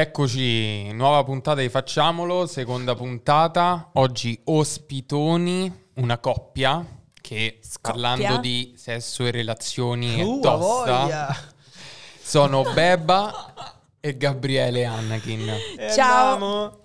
Eccoci, nuova puntata di Facciamolo, seconda puntata. Oggi ospitoni, una coppia che Scoppia. parlando di sesso e relazioni Uh, è a tosta. voglia. Sono Beba e Gabriele Anakin. E Ciao. andiamo.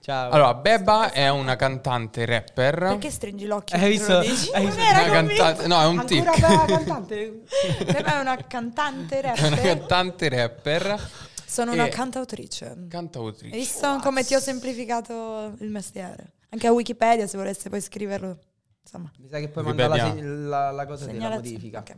Ciao. Allora, Beba è una cantante rapper. Perché stringi l'occhio? Hai mentre lo visto- hai Non visto- era Una convinto. cantante, no, è un Ancora tic. bella cantante. Beba è una cantante È una rapper. cantante rapper. Sono una cantautrice. Cantautrice. Hai visto come ti ho semplificato il mestiere? Anche a Wikipedia, se volesse poi scriverlo. Insomma, Mi sa che poi manda la, la- la cosa della modifica. Ok.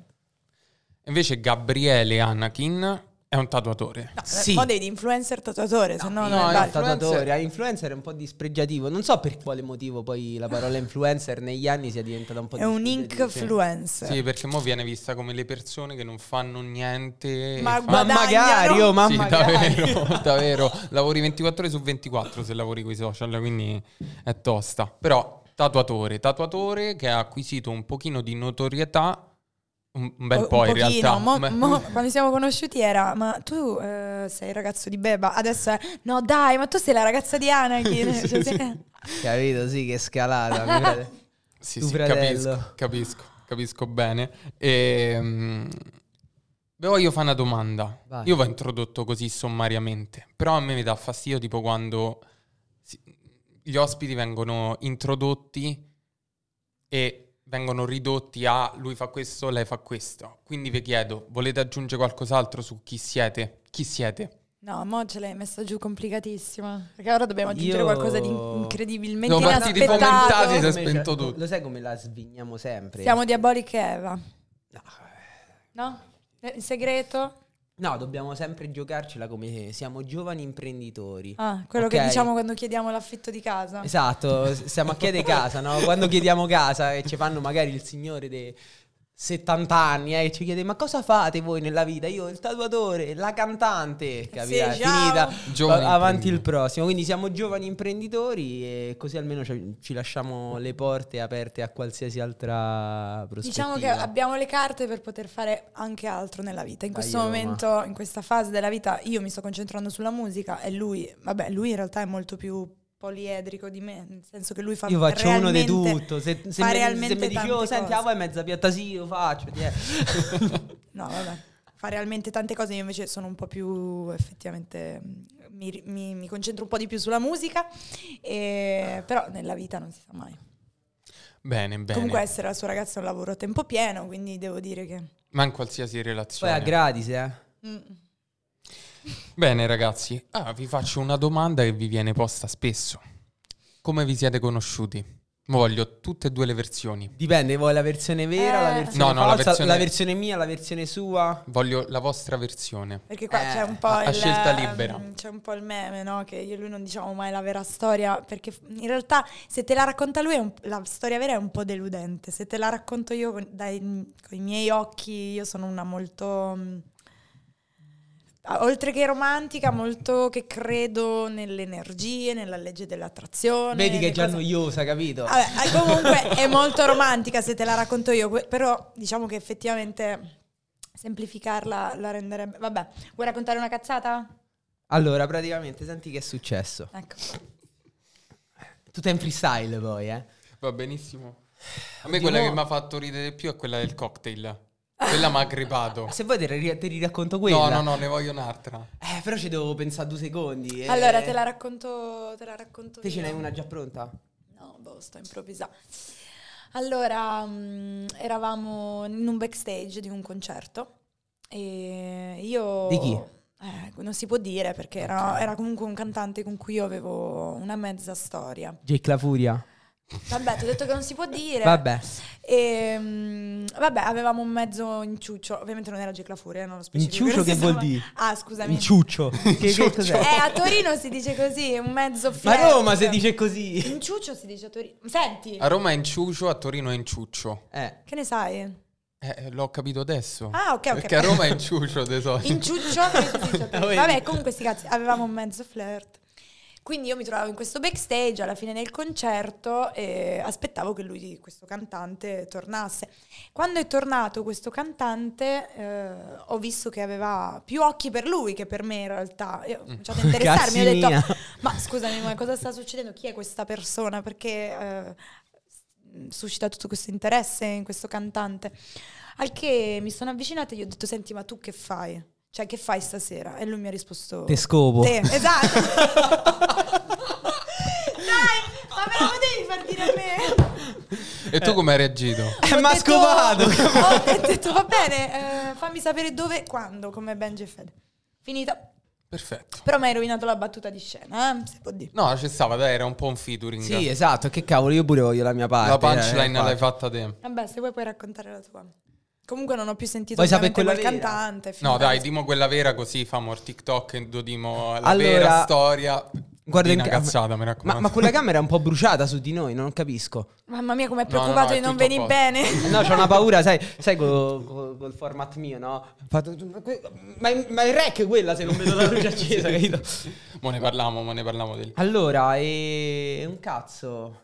Invece Gabriele Anakin è un tatuatore. No, Sì. un po' dei influencer tatuatore, se no, no, non è no, tatuatore, influencer è un po' dispregiativo. Non so per quale motivo poi la parola influencer negli anni sia diventata un po' È un influencer. Sì, perché mo viene vista come le persone che non fanno niente. Ma fanno- Ma magari, oh, ma sì, magari. davvero, davvero. Lavori 24 ore su 24 se lavori con i social, quindi è tosta. Però, tatuatore, tatuatore che ha acquisito un pochino di notorietà, un, un bel Un po' in pochino. realtà. Mo- mo- quando ci siamo conosciuti era, ma tu eh, sei il ragazzo di Beba, adesso è, no dai, ma tu sei la ragazza di Anakin. Sì, Cioè, sì. sì. Capito? Sì, che scalata. Sì, sì, capisco, capisco, capisco bene. E, vi voglio fare una domanda. Vai. Io ho introdotto così sommariamente, però a me mi dà fastidio tipo quando si- gli ospiti vengono introdotti e vengono ridotti a lui fa questo, lei fa questo. Quindi vi chiedo, volete aggiungere qualcos'altro su chi siete? Chi siete? No, mo ce l'hai messa giù complicatissima. Perché ora dobbiamo aggiungere Io- qualcosa di incredibilmente Siamo partiti inaspettato. fomentati, si è spento tutto. Lo sai come la svigniamo sempre? Siamo Diabolic Eva, No, no? Eh, Il segreto? No, dobbiamo sempre giocarcela come siamo giovani imprenditori. Ah, quello che Ok. diciamo quando chiediamo l'affitto di casa. Esatto, s- stiamo a chiedere casa, no? Quando chiediamo casa e ci fanno magari il signore dei 70 anni eh, e ci chiede ma cosa fate voi nella vita? Io il tatuatore, la cantante, capirai? Sì, ciao. Finita, Giovani avanti il prossimo. Quindi siamo giovani imprenditori e così almeno ci, ci lasciamo le porte aperte a qualsiasi altra prospettiva. Diciamo che abbiamo le carte per poter fare anche altro nella vita. In Dai, questo Roma. momento, in questa fase della vita, io mi sto concentrando sulla musica e lui, vabbè, lui in realtà è molto più poliedrico di me, nel senso che lui fa Io faccio uno di realmente- tutto. Se, se fa mi, se realmente mi dici, tante oh, senti, cose." ah, vai mezza piatta, sì, io faccio. è." No, vabbè. Fa realmente tante cose, io invece sono un po' più effettivamente mi, mi- mi concentro un po' di più sulla musica, e- però nella vita non si sa mai. Bene, bene. Comunque essere la sua ragazza è un lavoro a tempo pieno, quindi devo dire che... Ma in qualsiasi Poi relazione. a gratis, eh. Mm. Bene ragazzi, ah, vi faccio una domanda che vi viene posta spesso. Come vi siete conosciuti? Voglio tutte e due le versioni. Dipende, vuoi la versione vera, la Eh. versione No, no, la falsa, versione- la versione mia, la versione sua. Voglio la vostra versione. Perché qua Eh, c'è un po' a- a il, scelta libera. mm, C'è un po' il meme, no? Che io e lui non diciamo mai la vera storia. Perché f- in realtà se te la racconta lui, è un- la storia vera è un po' deludente. Se te la racconto io con, dai- con i miei occhi, io sono una molto. mm, Oltre che romantica, molto che credo nelle energie, nella legge dell'attrazione. Vedi che è già cose- noiosa, capito? Vabbè, eh, comunque è molto romantica se te la racconto io, però diciamo che effettivamente semplificarla la renderebbe... Vabbè, vuoi raccontare una cazzata? Allora, praticamente, senti che è successo. Ecco. Tutto è in freestyle poi, eh. Va benissimo. A me Oddio, quella che mi ha fatto ridere di più è quella del cocktail. Quella mi ha grippato. Se vuoi te, ri- te riracconto quella. No, no, no, ne voglio un'altra. Eh, però ci devo pensare due secondi. eh. Allora te la racconto, te la racconto Te ce io. n'hai una già pronta? No, boh, sto improvvisando. Allora, mm, eravamo in un backstage di un concerto e io... Di chi? Eh, non si può dire perché era, era comunque un cantante con cui io avevo una mezza storia. Jake La Furia. Vabbè, ti ho detto che non si può dire. Vabbè. E, mm, vabbè, avevamo un mezzo inciuccio. Ovviamente non era Jack La Furia, non lo specifico. Inciuccio che si vuol dire? Ah, scusami. Inciuccio. che, che cos'è? Eh, a Torino si dice così, un mezzo Ma flirt. Roma se dice così. Inciuccio si dice a Torino. Senti, A Roma è inciucio, a Torino è inciuccio. Eh. che ne sai? Eh, l'ho capito adesso. Ah, ok, ok. Perché a Roma è solito. Inciuccio si a Torino. Vedi? Vabbè, comunque sti cazzi, avevamo un mezzo flirt. Quindi io mi trovavo in questo backstage alla fine del concerto e aspettavo che lui, questo cantante, tornasse. Quando è tornato questo cantante eh, ho visto che aveva più occhi per lui che per me in realtà. Io ho cominciato a interessarmi, ho detto mia. ma scusami, ma cosa sta succedendo? Chi è questa persona? Perché eh, suscita tutto questo interesse in questo cantante? Al che mi sono avvicinata e gli ho detto senti ma tu che fai? Cioè che fai stasera? E lui mi ha risposto... Te scopo. Te, esatto. Dai, ma me lo potevi far dire a me? E tu come hai reagito? Eh, detto- scopato. Ho detto va bene, eh, fammi sapere dove e quando, come Benji e. Finita. Perfetto. Però mi hai rovinato la battuta di scena, eh? Se può dire. No, ci stava, dai, era un po' un featuring. Sì, esatto, che cavolo, io pure voglio la mia parte. La punchline eh, l'hai fatta te. Vabbè, se vuoi puoi raccontare la tua. Comunque non ho più sentito Vuoi sapere quella quel vera? cantante. No, dai, dimo quella vera così famo il TikTok e dodimo la Allora, vera storia. Guarda una ca- cazzata, mi Ma, raccomando. ma quella camera è un po' bruciata su di noi, non capisco. Mamma mia, come è No, no, no, preoccupato è di non venire bene. Eh, No, c'ho una paura, sai, sai col, col- col format mio, no? Ma, è- ma è rec quella se non vedo la luce accesa, capito? Mo ne parliamo, mo ne parliamo del... Allora, è un cazzo.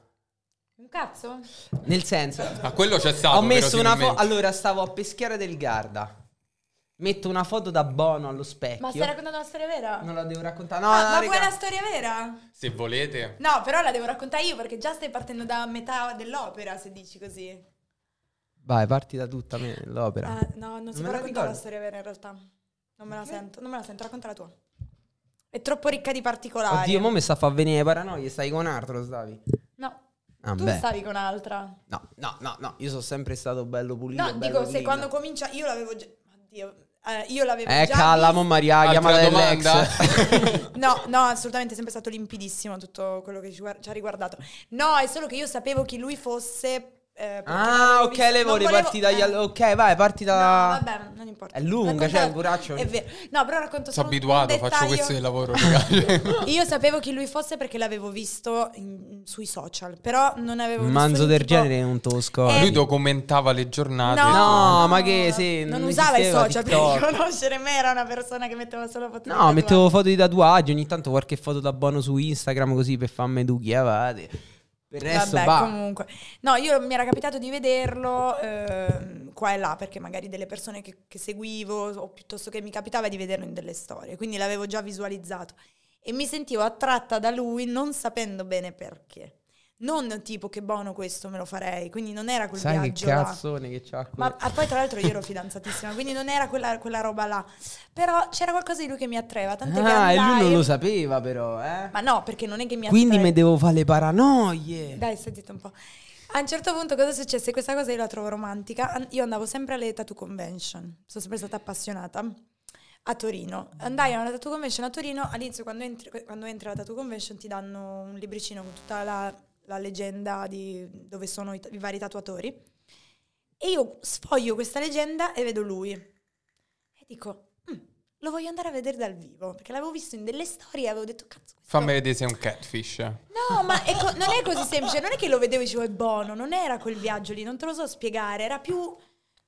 Un cazzo? Nel senso, Ma quello c'è stato, ho messo una foto. Allora, stavo a Peschiera del Garda. Metto una foto da Bono allo specchio. Ma stai raccontando una storia vera? Non la devo raccontare. No, Ah, no, ma raga. vuoi la storia vera? Se volete. No, però la devo raccontare io perché già stai partendo da metà dell'opera se dici così. Vai, parti da tutta me, l'opera. Ah, no, non si me può raccontare la storia vera in realtà. Non me la sento, non me la sento, racconta la tua. È troppo ricca di particolari. Oddio, mo mi sta a far venire paranoia. Stai con altro, stavi? No, Ah, tu beh. stavi con altra. No, no, no, no. Io sono sempre stato bello pulito. No, bello dico, se clean. quando comincia... Io l'avevo già... Oddio, eh, io l'avevo Eh, già calla, mo Maria, domanda? dell'ex. No, no, assolutamente è sempre stato limpidissimo tutto quello che ci, ci ha riguardato. No, è solo che io sapevo chi lui fosse. Eh, ah, ok, visto- volevo- parti dagli... eh. al- Ok, vai, parti da... No, vabbè, non importa. È lunga, Racconta- cioè, il buraccio- È vero. No, però racconto Sono un- abituato, un faccio questo di lavoro. Io sapevo chi lui fosse perché l'avevo visto in- sui social, però non avevo Un visto manzo del tipo- genere non te lo scordi. Eh, Lui documentava le giornate. No, No, ma che sì, non, non usava i social TikTok. per riconoscere me, era una persona che metteva solo foto di No, tatuaggi. mettevo foto di tatuaggi, ogni tanto qualche foto da buono su Instagram così per farmi du chiavate. Per il resto Vabbè, va. comunque. No, io mi era capitato di vederlo ehm, qua e là, perché magari delle persone che, che seguivo, o piuttosto che mi capitava di vederlo in delle storie, quindi l'avevo già visualizzato. E mi sentivo attratta da lui non sapendo bene perché. Non tipo che buono questo me lo farei, quindi non era quel Sai che viaggio là. cazzone che c'ha Ma ah, poi tra l'altro io ero fidanzatissima, quindi non era quella, quella roba là. Però c'era qualcosa di lui che mi attraeva, tant'è che Ah, e lui non lo sapeva però, eh. Ma no, perché non è che mi Quindi attraeva. mi devo fare le paranoie. Dai, stai zitto un po'. A un certo punto cosa successe? Questa cosa io la trovo romantica. An- Io andavo sempre alle tattoo convention, sono sempre stata appassionata. A Torino. Andai a una tattoo convention a Torino, all'inizio quando entri, quando entri alla tattoo convention ti danno un libricino con tutta la, la leggenda di dove sono i, i vari tatuatori. E io sfoglio questa leggenda e vedo lui. E dico, "Mm, lo voglio andare a vedere dal vivo, perché l'avevo visto in delle storie e avevo detto, cazzo, Fammi vedere se è un catfish. No, ma è co- non è così semplice, non è che lo vedevo e dicevo è buono, non era quel viaggio lì, non te lo so spiegare, era più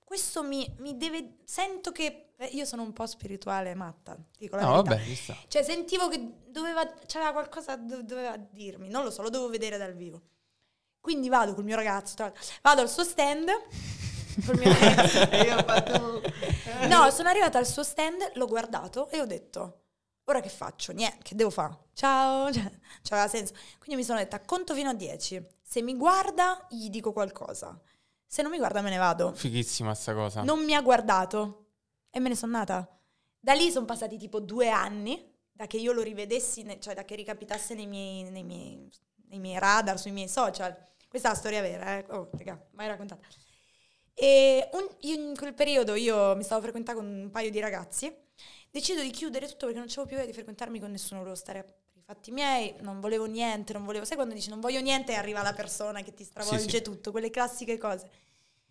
questo mi, mi deve sento che eh, io sono un po' spirituale matta, dico la No, verità. vabbè, ci sta. Cioè sentivo che doveva c'aveva qualcosa do- doveva dirmi, non lo so, lo dovevo vedere dal vivo. Quindi vado col mio ragazzo, tra vado al suo stand col mio. E io fatto... No, sono arrivata al suo stand, l'ho guardato e ho detto, ora che faccio? Niente, che devo fare? Ciao, cioè, c'aveva senso. Quindi mi sono detta, conto fino a 10. Se mi guarda, gli dico qualcosa. Se non mi guarda, me ne vado. Fighissima sta cosa. Non mi ha guardato e me ne sono andata. Da lì sono passati tipo due anni, da che io lo rivedessi, cioè da che ricapitasse nei miei, nei miei, nei miei radar, sui miei social. Questa è la storia vera, eh? Oh, raga, mai raccontata. E un- in quel periodo io mi stavo frequentando con un paio di ragazzi, decido di chiudere tutto perché non c'avevo più voglia di frequentarmi con nessuno, volevo stare fatti miei, non volevo niente, non volevo... Sai quando dici non voglio niente e arriva la persona che ti stravolge Sì, sì. tutto, quelle classiche cose.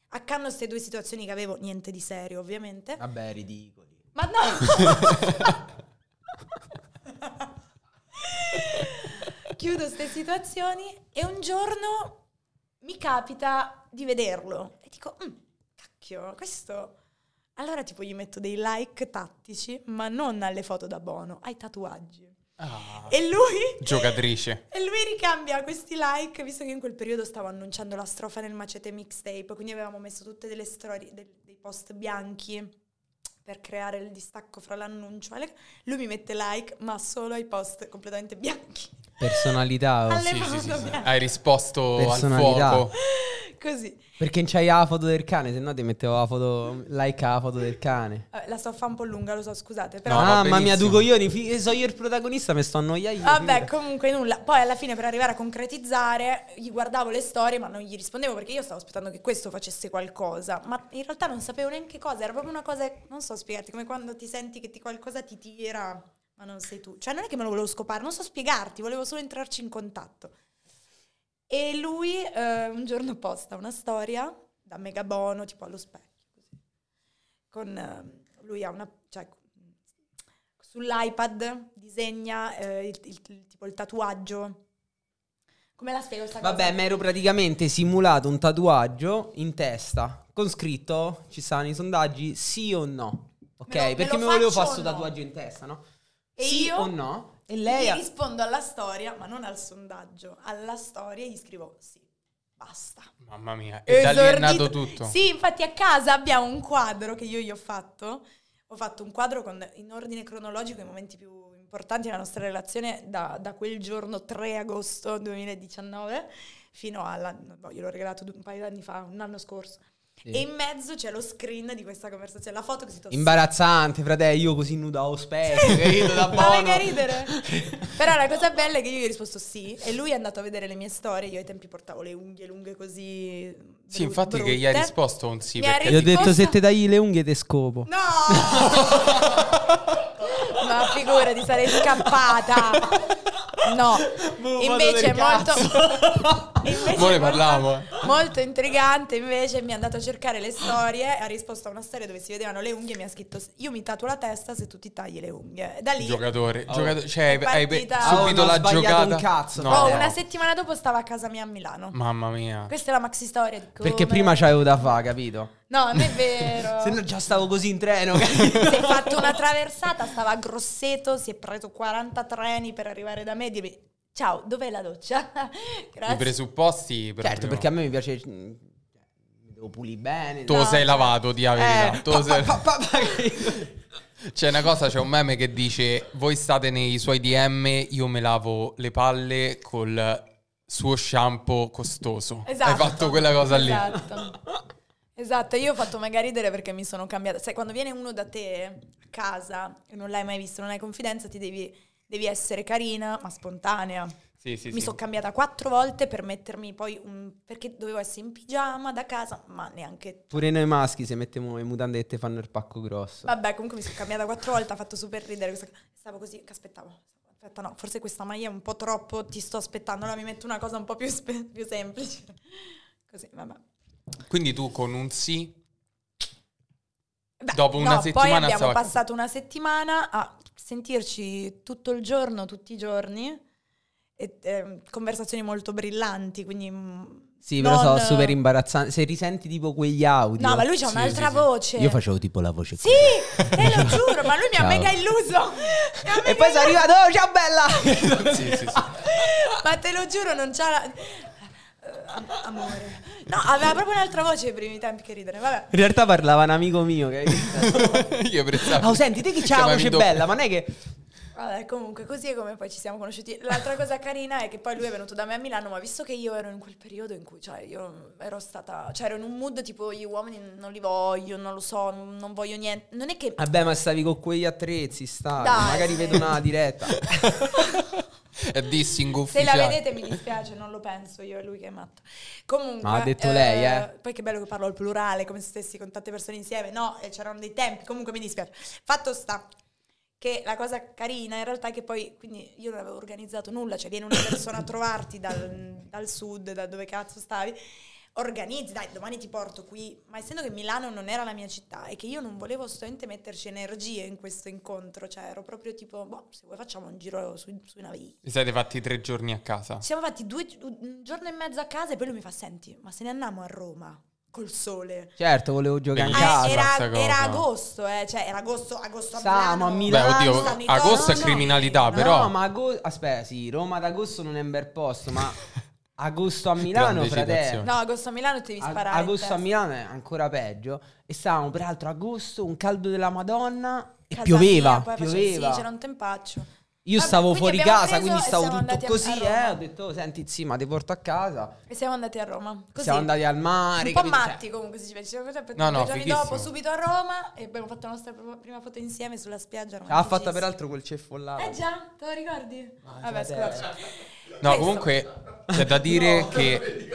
Accanto a queste due situazioni che avevo, niente di serio ovviamente, Vabbè, ridicoli. ma no! Chiudo queste situazioni e un giorno mi capita di vederlo e dico, "Mm, cacchio, questo... Allora tipo gli metto dei like tattici, ma non alle foto da Bono, ai tatuaggi. Ah, E lui... Giocatrice. E lui ricambia questi like, visto che in quel periodo stavo annunciando la strofa nel macete mixtape, quindi avevamo messo tutte delle storie, del- dei post bianchi per creare il distacco fra l'annuncio. e Lui mi mette like, ma solo ai post completamente bianchi. Personalità. oh. Sì, sì, sì. Hai risposto al Personalità. fuoco. Così. Perché non c'hai la foto del cane, se no ti mettevo la foto, like la foto del cane. La sto a fa un po' lunga, lo so, scusate, però... No, Mamma mia, tu coglioni, fi- so io il protagonista, mi sto annoiando. io. Vabbè, comunque nulla. Poi alla fine per arrivare a concretizzare, gli guardavo le storie, ma non gli rispondevo perché io stavo aspettando che questo facesse qualcosa. Ma in realtà non sapevo neanche cosa, era proprio una cosa, non so spiegarti, come quando ti senti che ti qualcosa ti tira, ma non sei tu. Cioè non è che me lo volevo scopare, non so spiegarti, volevo solo entrarci in contatto. E lui eh, un giorno posta una storia da megabono, tipo allo specchio, così. Con, eh, lui ha una, cioè, sull'iPad disegna eh, il, il- tipo il tatuaggio. Come la spiego questa Vabbè, cosa? mi ero praticamente simulato un tatuaggio in testa con scritto, ci stanno i sondaggi, sì o no. Ok, Me lo- me perché lo mi volevo fare o sto no? tatuaggio in testa, no? E sì io? o no? E lei Gli ha... rispondo alla storia, ma non al sondaggio, alla storia e gli scrivo sì, basta. Mamma mia. E da lì è nato tutto. Sì, infatti a casa abbiamo un quadro che io gli ho fatto. Ho fatto un quadro con, in ordine cronologico i momenti più importanti della nostra relazione da, da quel giorno 3 agosto 2019 fino alla... no, gliel'ho regalato un paio di anni fa, un anno scorso. Sì. E in mezzo c'è lo screen di questa conversazione, la foto che si tosse. Imbarazzante, fratello, io così nudo allo specchio, capito? Da Ma buono. ridere. Però la cosa bella è che io gli ho risposto sì e lui è andato a vedere le mie storie, io ai tempi portavo le unghie lunghe così Sì, bru- infatti che gli hai brutte. risposto un sì. Mi ha Perché Gli ho detto se te tagli le unghie te scopo. No! Ma figurati, sarei scappata. No, Boh, invece molto, invece molto- parliamo, eh. Molto intrigante, invece mi è andato a cercare le storie, ha risposto a una storia dove si vedevano le unghie e mi ha scritto io mi tatuo la testa se tu ti tagli le unghie. E da lì Giocatore, Oh. giocatore, cioè hai, partita- Oh, subito ho la giocata. un cazzo. No, Oh, no. una settimana dopo stava a casa mia a Milano. Mamma mia. Questa è la maxi storia. Perché prima c'avevo da fare, capito? No, non è vero. Se no già stavo così in treno. Si è fatto una traversata, stava a Grosseto, si è preso 40 treni per arrivare da me e dirmi ciao, dov'è la doccia? I Grazie. presupposti proprio. certo, perché a me mi piace... Mi devo pulire bene. Tu lo No, sei cioè- lavato, di verità. Eh, Tu lo pa- sei- pa- pa-? C'è una cosa, c'è un meme che dice: Voi state nei suoi DM, io me lavo le palle col suo shampoo costoso. Esatto. Hai fatto quella cosa lì. Esatto. Esatto, io ho fatto mega ridere perché mi sono cambiata. Sai, quando viene uno da te a casa e non l'hai mai visto, non hai confidenza, ti devi, devi essere carina, ma spontanea. Sì, sì, mi sì. sono cambiata quattro volte per mettermi poi un... perché dovevo essere in pigiama da casa, ma neanche... Pure noi maschi se mettiamo le mutande che te fanno il pacco grosso. Vabbè, comunque mi sono cambiata quattro volte, ha fatto super ridere. questa- Stavo così, che aspettavo. Aspetta, no, forse questa maglia è un po' troppo, ti sto aspettando, allora mi metto una cosa un po' più, spe- più semplice. Così, vabbè. Quindi tu con un sì, Beh, Dopo una no, settimana Poi abbiamo stava- passato una settimana a sentirci tutto il giorno, tutti i giorni, e, ehm, conversazioni molto brillanti, quindi... mm, Sì, però non- sono super imbarazzante. Se risenti tipo quegli audio. No, ma lui c'ha Sì, un'altra sì, sì. voce. Io facevo tipo la voce Sì, te lo giuro, ma lui mi ha Ciao. mega illuso. Mi ha E mega poi sono arrivato, oh ciao bella! sì, sì, sì. Ma te lo giuro, non c'ha la... Eh, am- amore. No, aveva proprio un'altra voce ai primi tempi che ridere. Vabbè. In realtà parlava un amico mio che Io pensavo. Oh, senti, te che c'ha la voce bella, ma non è che Vabbè, comunque, così è come poi ci siamo conosciuti. L'altra cosa carina è che poi lui è venuto da me a Milano, ma visto che io ero in quel periodo in cui, cioè, io ero stata, cioè, ero in un mood tipo, gli uomini non li voglio, non lo so, non, non voglio niente. Non è che... Vabbè, ma stavi con quegli attrezzi, stavi. Dai, Magari sì. vedo una diretta. È dissing Se la ufficiale. vedete mi dispiace, non lo penso io, è lui che è matto. Comunque... Ma ha detto lei, eh. Poi che bello che parlo al plurale, come se stessi con tante persone insieme. No, e c'erano dei tempi, comunque mi dispiace. Fatto sta che la cosa carina in realtà è che poi, quindi io non avevo organizzato nulla, cioè viene una persona a trovarti dal, dal sud, da dove cazzo stavi, organizzi, dai, domani ti porto qui, ma essendo che Milano non era la mia città e che io non volevo assolutamente metterci energie in questo incontro, cioè ero proprio tipo, boh, se vuoi facciamo un giro su, sui navi. Vi siete fatti tre giorni a casa. Ci siamo fatti due, un giorno e mezzo a casa e poi lui mi fa, senti, ma se ne andiamo a Roma? col sole. Certo, volevo giocare in Bellissimo. casa. Era, era agosto, eh, cioè era agosto, agosto a Stavamo a Milano. Milano. Beh, oddio, agosto è cosi. criminalità, però. No, ma agosto... Aspetta, sì, Roma d'agosto non è un bel posto, ma agosto a Milano, Grande fratello. citazione. No, agosto a Milano ti devi sparare. in agosto a testa. Milano è ancora peggio. E stavamo peraltro agosto, un caldo della Madonna. E Casa pioveva, mia, poi faceva- pioveva. Sì, c'era un tempaccio. Io Vabbè, stavo fuori casa, preso quindi stavo tutto così, eh. Ho detto, "Oh, senti, sì, ma ti porto a casa. E siamo andati a Roma. Così. Siamo andati al mare. un po' capito? Cioè, matti comunque se ci pensi. Ci siamo così, No, no, due giorni fighissimo. dopo subito a Roma e abbiamo fatto la nostra pr- prima foto insieme sulla spiaggia. Ha fatta romanticissima. peraltro col ceffollato. Eh già, te lo ricordi? Vabbè, fratello. scusate. No, Questo. comunque c'è da dire che.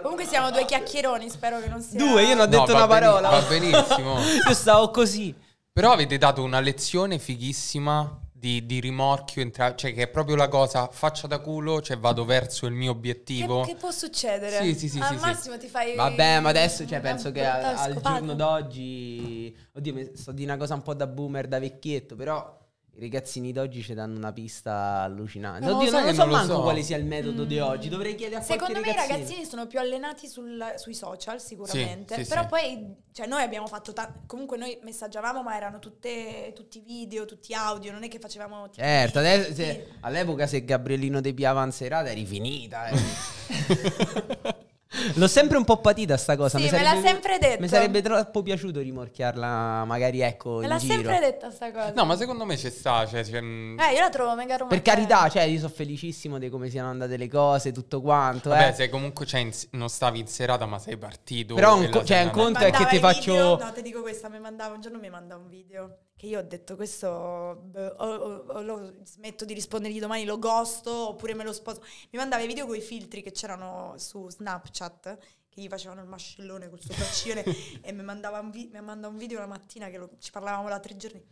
Comunque siamo due chiacchieroni, spero che non sia... Due, io non ho No, detto va una beni- parola. va benissimo. Io stavo così. Però avete dato una lezione fighissima di, di rimorchio, entra- cioè che è proprio la cosa faccia da culo, cioè vado verso il mio obiettivo. Che, che può succedere? Sì, sì, sì, Al sì, sì. massimo ti fai... Vabbè, ma adesso cioè, penso che al, al giorno d'oggi. Oddio, mi sto di una cosa un po' da boomer, da vecchietto, però. I ragazzini d'oggi ci danno una pista allucinante. Non lo Oddio, so non, che so non lo manco so. quale sia il metodo di oggi. Dovrei chiedere a Secondo me i ragazzino. ragazzini sono più allenati sul- sui social sicuramente, Sì, sì, però sì. poi cioè, noi abbiamo fatto ta- comunque noi messaggiavamo ma erano tutte, tutti video, tutti audio, non è che facevamo tipo Certo, adesso- se- all'epoca se Gabriellino De Pia avanzerà eri finita. eh. L'ho sempre un po' patita sta cosa. Sì, mi me l'ha sarebbe- sempre detto. Mi sarebbe troppo piaciuto rimorchiarla magari ecco Me in l'ha giro. sempre detta sta cosa. No, ma secondo me ci sta. Cioè, cioè, mh, Eh, io la trovo mega romantica. Per carità, cioè, io sono felicissimo di come siano andate le cose, tutto quanto. vabbè, eh. se comunque cioè, in- non stavi in serata, ma sei partito. Però un co- cioè, un conto è che ti faccio- video- no, ti dico questa, mi mandava un giorno mi manda un video che io ho detto questo o, o- o lo smetto di rispondergli domani, lo gosto oppure me lo sposo. Mi mandava i video con i filtri che c'erano su Snapchat che gli facevano il mascellone col sopracciglione e mi mandava un, vi- mi manda un video una mattina che lo- ci parlavamo da tre giorni.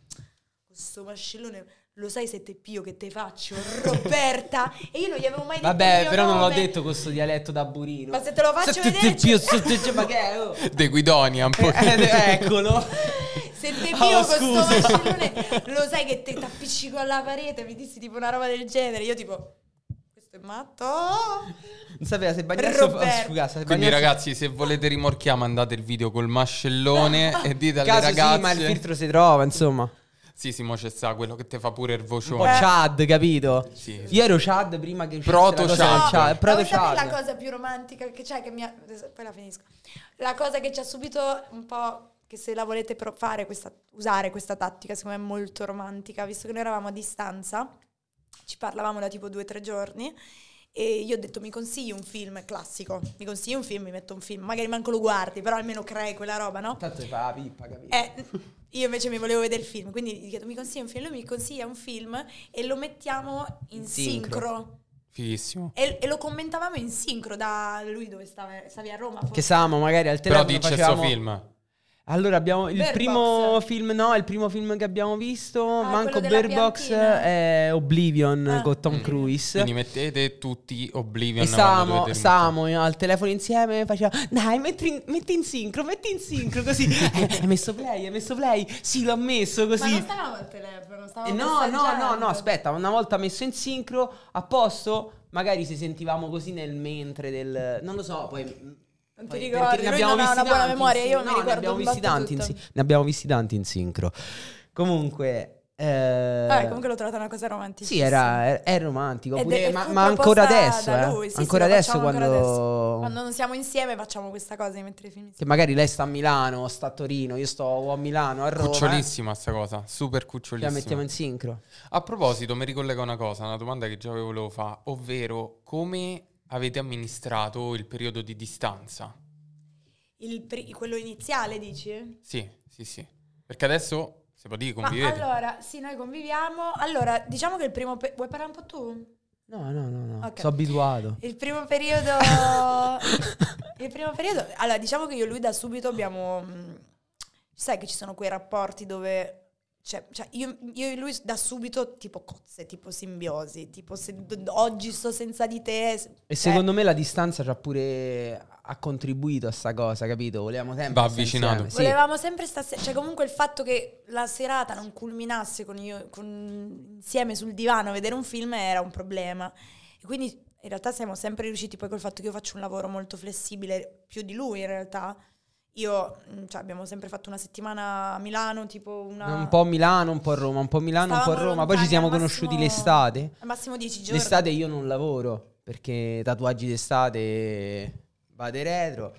Questo mascellone, lo sai se te pio che te faccio, Roberta? E io non gli avevo mai detto il Vabbè, mio però non l'ho nome. detto con sto dialetto da burino. Ma se te lo faccio vedere, più- cioè- ma che è? oh? De Guidonia un po'. Eh, eccolo. Se te Oh, pio questo scusa. mascellone, lo sai che te t'appiccico alla parete, mi dissi tipo una roba del genere. Io tipo, questo matto. Non sapeva se bagnarsi o Roberto. sfugarsi. se Quindi, ragazzi, se volete rimorchiare, mandate il video col mascellone e dite alle Caso ragazze. sì, ma il filtro si trova, insomma. Sì, sì, mo c'è sta quello che ti fa pure il Un po' vocione. Chad, capito? Sì. Io ero Chad prima che uscisse Proto la cosa del Chad. Chad. ma Proto Chad. la cosa più romantica che c'è che mi ha... Poi la finisco. La cosa che ci ha subito un po'... Che se la volete pro- fare, questa, usare questa tattica, secondo me è molto romantica, visto che noi eravamo a distanza, ci parlavamo da tipo due o tre giorni, e io ho detto mi consigli un film classico, mi consigli un film, mi metto un film, magari manco lo guardi, però almeno crei quella roba, no? Tanto fa la pippa, capito? Eh, io invece mi volevo vedere il film, quindi gli chiedo mi consiglia un film, lui mi consiglia un film e lo mettiamo in Sincro. sincro. Fighissimo. E, e lo commentavamo in sincro da lui dove stava, stavi a Roma. forse. Che stavamo magari al Però telefono dice il facevamo... suo film. Allora abbiamo il Bird primo Box. film, no, il primo film che abbiamo visto, Ah, manco Bird Box, è Oblivion Ah. con Tom Mm. Cruise. Quindi mettete tutti Oblivion E stavamo, dovete stavamo al telefono insieme, faceva dai metti in, metti in sincro, metti in sincro così. Eh, hai messo play, hai messo play? Sì, l'ho messo Ma così. non stavamo al telefono, Eh, stavamo no, no, no, messaggiando. no, aspetta, una volta messo in sincro, a posto, magari se sentivamo così nel mentre del... Non lo so, poi... Non ti ricordi? ne Lui abbiamo non ha una buona tanti in memoria, io mi ne ricordo abbiamo visti tanti in Ne abbiamo visti tanti in sincro. Comunque... eh, Vabbè, comunque l'ho trovata una cosa romantica. Sì, era, era- è romantico, Ed pure- è- ma, ma ancora adesso, eh. sì, sì, ancora lo adesso quando... ancora adesso. Quando non siamo insieme facciamo questa cosa di mettere i film Che magari lei sta a Milano, o sta a Torino, io sto a Milano, a Roma. eh. Cucciolissima sta cosa, super Ce la cucciolissima. mettiamo in sincro. A proposito, mi ricollega una cosa, una domanda che già volevo fare, ovvero come avete amministrato il periodo di distanza? Il pri- quello iniziale, dici? Sì, sì, sì. Perché adesso, se può dire, Ma convivete. allora, sì, noi conviviamo. Allora, diciamo che il primo... pe- Vuoi parlare un po' tu? No, no, no, no. Ok. Sono abituato. Il primo periodo... il primo periodo... Allora, diciamo che io e lui da subito abbiamo... mh, Sai che ci sono quei rapporti dove... Cioè, cioè, io, io e lui da subito tipo cozze, tipo simbiosi, tipo se oggi sto senza di te... E cioè, secondo me la distanza ci ha pure ha contribuito a sta cosa, capito? Volevamo sempre Va avvicinato. Sì. Volevamo sempre stare, cioè comunque il fatto che la serata non culminasse con io con- insieme sul divano a vedere un film era un problema. E quindi in realtà siamo sempre riusciti poi col fatto che io faccio un lavoro molto flessibile, più di lui in realtà. Io, mm, cioè, abbiamo sempre fatto una settimana a Milano, tipo una... Un po' a Milano, un po' a Roma, un po' a Milano, un po' a Stavamo Roma. Poi ci siamo conosciuti massimo- l'estate. Al massimo 10 giorni. L'estate io non lavoro perché tatuaggi d'estate vado retro.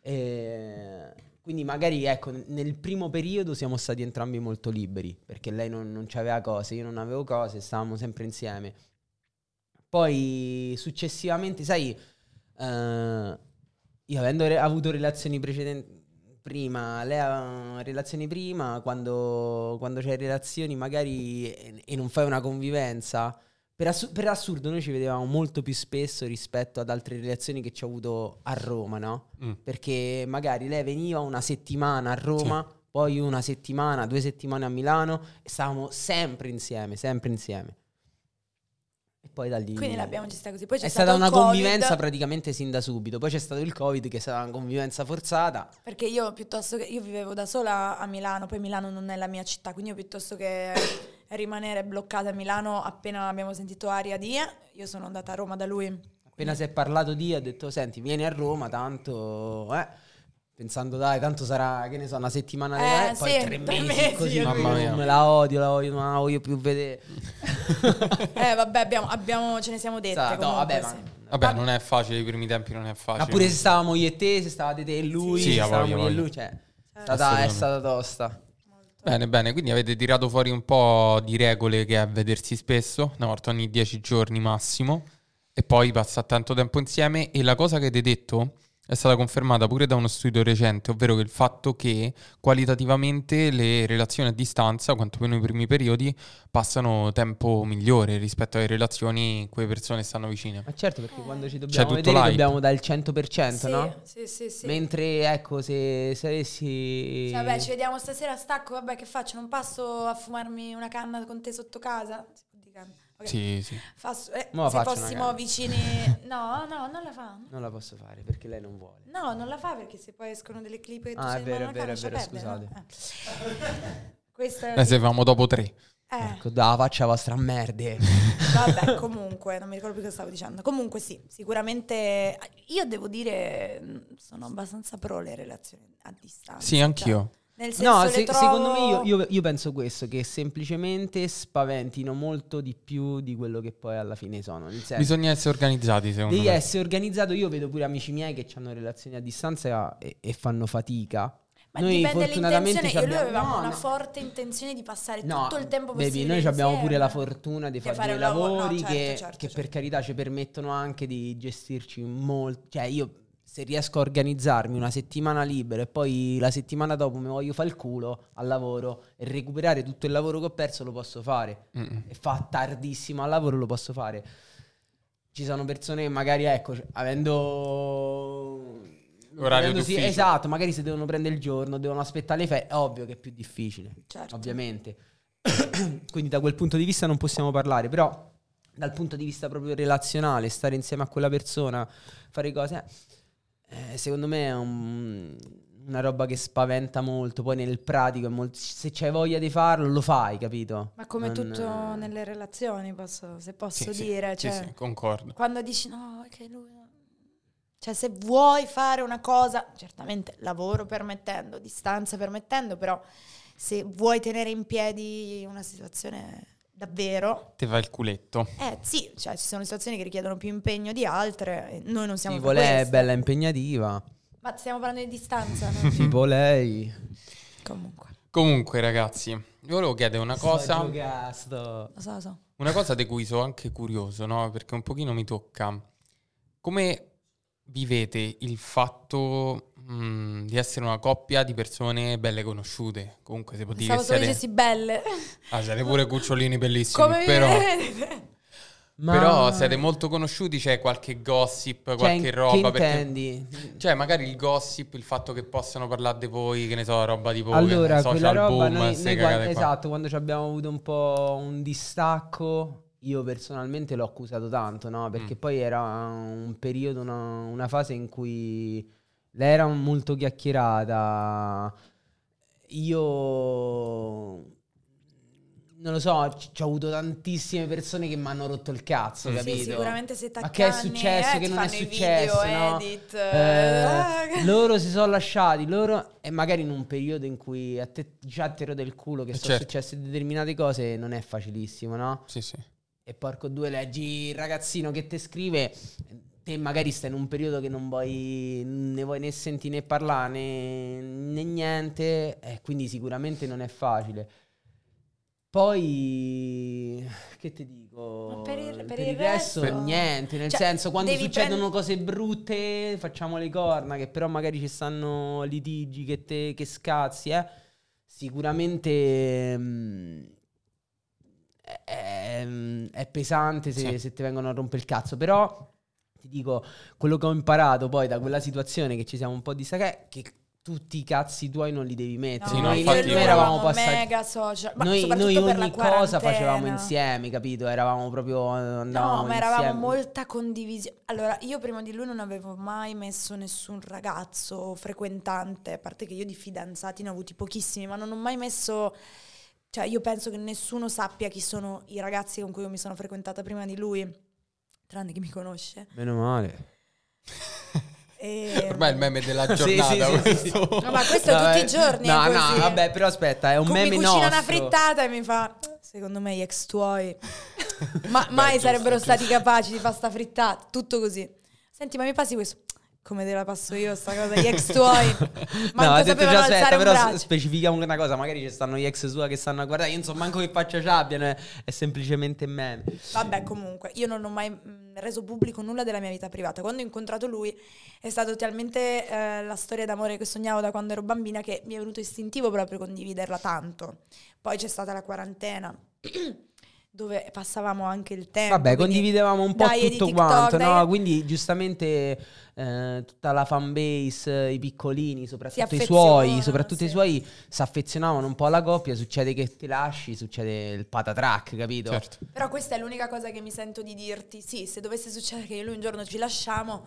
E quindi magari ecco, nel primo periodo siamo stati entrambi molto liberi perché lei non, non aveva cose, io non avevo cose, stavamo sempre insieme. Poi successivamente, sai, eh, io avendo re- avuto relazioni precedenti prima, lei aveva relazioni prima, quando, quando c'hai relazioni magari e, e non fai una convivenza, per, assu- per assurdo noi ci vedevamo molto più spesso rispetto ad altre relazioni che ci ho avuto a Roma, no? Mm. Perché magari lei veniva una settimana a Roma, poi una settimana, due settimane a Milano e stavamo sempre insieme, sempre insieme. E poi da lì... Quindi l'abbiamo gestita così. Poi c'è È stata una Covid, convivenza praticamente sin da subito. Poi c'è stato il Covid che è stata una convivenza forzata. Perché io piuttosto che... Io vivevo da sola a Milano, poi Milano non è la mia città, quindi io piuttosto che rimanere bloccata a Milano appena abbiamo sentito aria di... Io sono andata a Roma da lui. Appena si è parlato di, ha detto: Senti, vieni a Roma, tanto. Eh. Pensando, dai, tanto sarà, che ne so, una settimana di Eh, eh, poi sì, tre mesi, mesi, così. Mamma mia. Me la odio, la odio, non la voglio più vedere. Eh vabbè, abbiamo, abbiamo- ce ne siamo dette Sa- no, comunque, vabbè, sì. ma, Vabbè, non è facile, i primi tempi non è facile. ma pure se stavamo io e te, se stavate te e lui, Sì, se stavamo io e lui, cioè, è stata, è stata tosta. Bene, bene, quindi avete tirato fuori un po' di regole che è vedersi spesso, una volta ogni dieci giorni massimo, e poi passare tanto tempo insieme. E la cosa che avete detto è stata confermata pure da uno studio recente, ovvero che il fatto che qualitativamente le relazioni a distanza, quantomeno i primi periodi, passano tempo migliore rispetto alle relazioni in cui le persone stanno vicine. Ma certo, perché Eh. quando ci C'è dobbiamo tutto vedere dobbiamo dare il 100%, Sì, no? sì, sì, sì. Mentre, ecco, se, se avessi... Cioè, vabbè, ci vediamo stasera stacco, vabbè, che faccio? Non passo a fumarmi una canna con te sotto casa? Si può dire canna? Ok. Sì, sì. Fa su- eh, se fossimo vicini... No, no, non la fa. Non la posso fare perché lei non vuole. No, non la fa perché se poi escono delle clip e tu Ah, sei è vero, è vero, è vero, no? Eh. Questo è... Se avevamo dopo tre. eh. Ecco, da faccia vostra merde. Vabbè, comunque, non mi ricordo più cosa stavo dicendo. Comunque sì, sicuramente io devo dire sono abbastanza pro le relazioni a distanza. Sì, anch'io. Nel senso No, le se- trovo- secondo me io, io- io penso questo, che semplicemente spaventino molto di più di quello che poi alla fine sono. Senso, Bisogna essere organizzati, secondo devi me. essere organizzato. Io vedo pure amici miei che hanno relazioni a distanza e, e fanno fatica. Ma noi dipende fortunatamente. Io e lui abbiamo- avevamo no, una no. forte intenzione di passare No, tutto il tempo baby, possibile noi abbiamo pure la fortuna di Di fare fare dei un lavoro, no, lavori certo, che, certo, che per certo. carità ci permettono anche di gestirci molto. Cioè, io se riesco a organizzarmi una settimana libera e poi la settimana dopo mi voglio fare il culo al lavoro e recuperare tutto il lavoro che ho perso, lo posso fare. Mm-mm. E fa tardissimo al lavoro, lo posso fare. Ci sono persone che magari, ecco, avendo... Orario avendosi- d'ufficio. Esatto, magari se devono prendere il giorno, devono aspettare le ferie, è ovvio che è più difficile Certo. ovviamente. Quindi da quel punto di vista non possiamo parlare, però dal punto di vista proprio relazionale, stare insieme a quella persona, fare cose, eh, secondo me è un- una roba che spaventa molto, poi nel pratico è molto- se c'hai voglia di farlo lo fai, capito? Ma come Non- tutto nelle relazioni, posso- se posso Sì, dire. Sì, cioè, sì, concordo. Quando dici no, è che lui... Cioè, se vuoi fare una cosa, certamente lavoro permettendo, distanza permettendo, però se vuoi tenere in piedi una situazione davvero, Te fai il culetto. eh sì, cioè ci sono situazioni che richiedono più impegno di altre, noi non siamo per lei è bella impegnativa, Ma stiamo parlando di distanza, no? tipo lei. Comunque, Comunque, ragazzi, vi volevo chiedere una cosa. Sto lo so, lo so. Una cosa di cui sono anche curioso, no? Perché un pochino mi tocca. Come vivete il fatto mm, di essere una coppia di persone belle conosciute? Comunque si può dire Pensavo che solo siete... dicessi belle. Ah, siete pure cucciolini bellissimi, Come però... Ma- Però siete molto conosciuti, c'è qualche gossip, Cioè, qualche che roba. Perché... intendi? Cioè, magari il gossip, il fatto che possano parlare di voi, che ne so, roba tipo Allora, che- social quella roba boom, noi, noi quando, qua. esatto, quando ci abbiamo avuto un po' un distacco, io personalmente l'ho accusato tanto, no? Perché Mm. poi era un periodo, una, una fase in cui lei era molto chiacchierata. Io non lo so, ci ho avuto tantissime persone che mi hanno rotto il cazzo, Sì, capito? Sì, sicuramente se Ma che è t'accanni, successo? eh, che non è successo? video, no? edit, Eh, ah, loro si sono lasciati, loro e magari in un periodo in cui a te già ti rode il culo che Eh, sono certo. successe determinate cose non è facilissimo, no? Sì, sì. E porco due, leggi il ragazzino che ti scrive, te magari stai in un periodo che non vuoi ne vuoi né sentire né parlare né, né niente, e quindi sicuramente non è facile. Poi, che ti dico? Per il- per il il resto, resto- niente. Nel Cioè, senso, quando succedono prend- cose brutte, facciamo le corna, che però magari ci stanno litigi che, te, che scazzi, eh. Sicuramente mm, è, è- è pesante se, Sì. se ti vengono a rompere il cazzo, però ti dico, quello che ho imparato poi da quella situazione che ci siamo un po' distaccati, che tutti i cazzi tuoi non li devi mettere. Sì, no, noi, noi io- eravamo passati... mega social, ma Noi, soprattutto noi per la ogni cosa facevamo insieme, capito? Eravamo proprio... Andavamo No, ma eravamo insieme. molta condivisione. Allora, io prima di lui non avevo mai messo nessun ragazzo frequentante, a parte che io di fidanzati ne ho avuti pochissimi, ma non ho mai messo... Cioè, io penso che nessuno sappia chi sono i ragazzi con cui io mi sono frequentata prima di lui, tranne chi mi conosce. Meno male. E... Ormai è il meme della giornata sì, sì, sì. No, ma questo Vabbè, tutti i giorni No, è no, vabbè, però aspetta, è un Cu- meme mi cucina nostro. una frittata e mi fa secondo me gli ex tuoi ma Beh, mai giusto, sarebbero giusto. stati capaci di fare sta frittata tutto così senti ma mi passi questo come te la passo io sta cosa gli ex tuoi ma no, ha detto già aspetta, però braccio specifichiamo una cosa, magari ci stanno gli ex sua che stanno a guardare, io non so manco che faccia ci abbiano, è, è semplicemente meme. Vabbè, comunque, io non ho mai mh, reso pubblico nulla della mia vita privata. Quando ho incontrato lui è stato talmente eh, la storia d'amore che sognavo da quando ero bambina che mi è venuto istintivo proprio condividerla tanto. Poi c'è stata la quarantena. Dove passavamo anche il tempo. Vabbè, condividevamo un po' tutto TikTok, quanto, dai- no? Quindi giustamente eh, tutta la fanbase, i piccolini, soprattutto i suoi, soprattutto i sì. suoi si affezionavano un po' alla coppia, succede che ti lasci, succede il patatrack, capito? Certo. Però questa è l'unica cosa che mi sento di dirti. Sì, se dovesse succedere che io e lui un giorno ci lasciamo,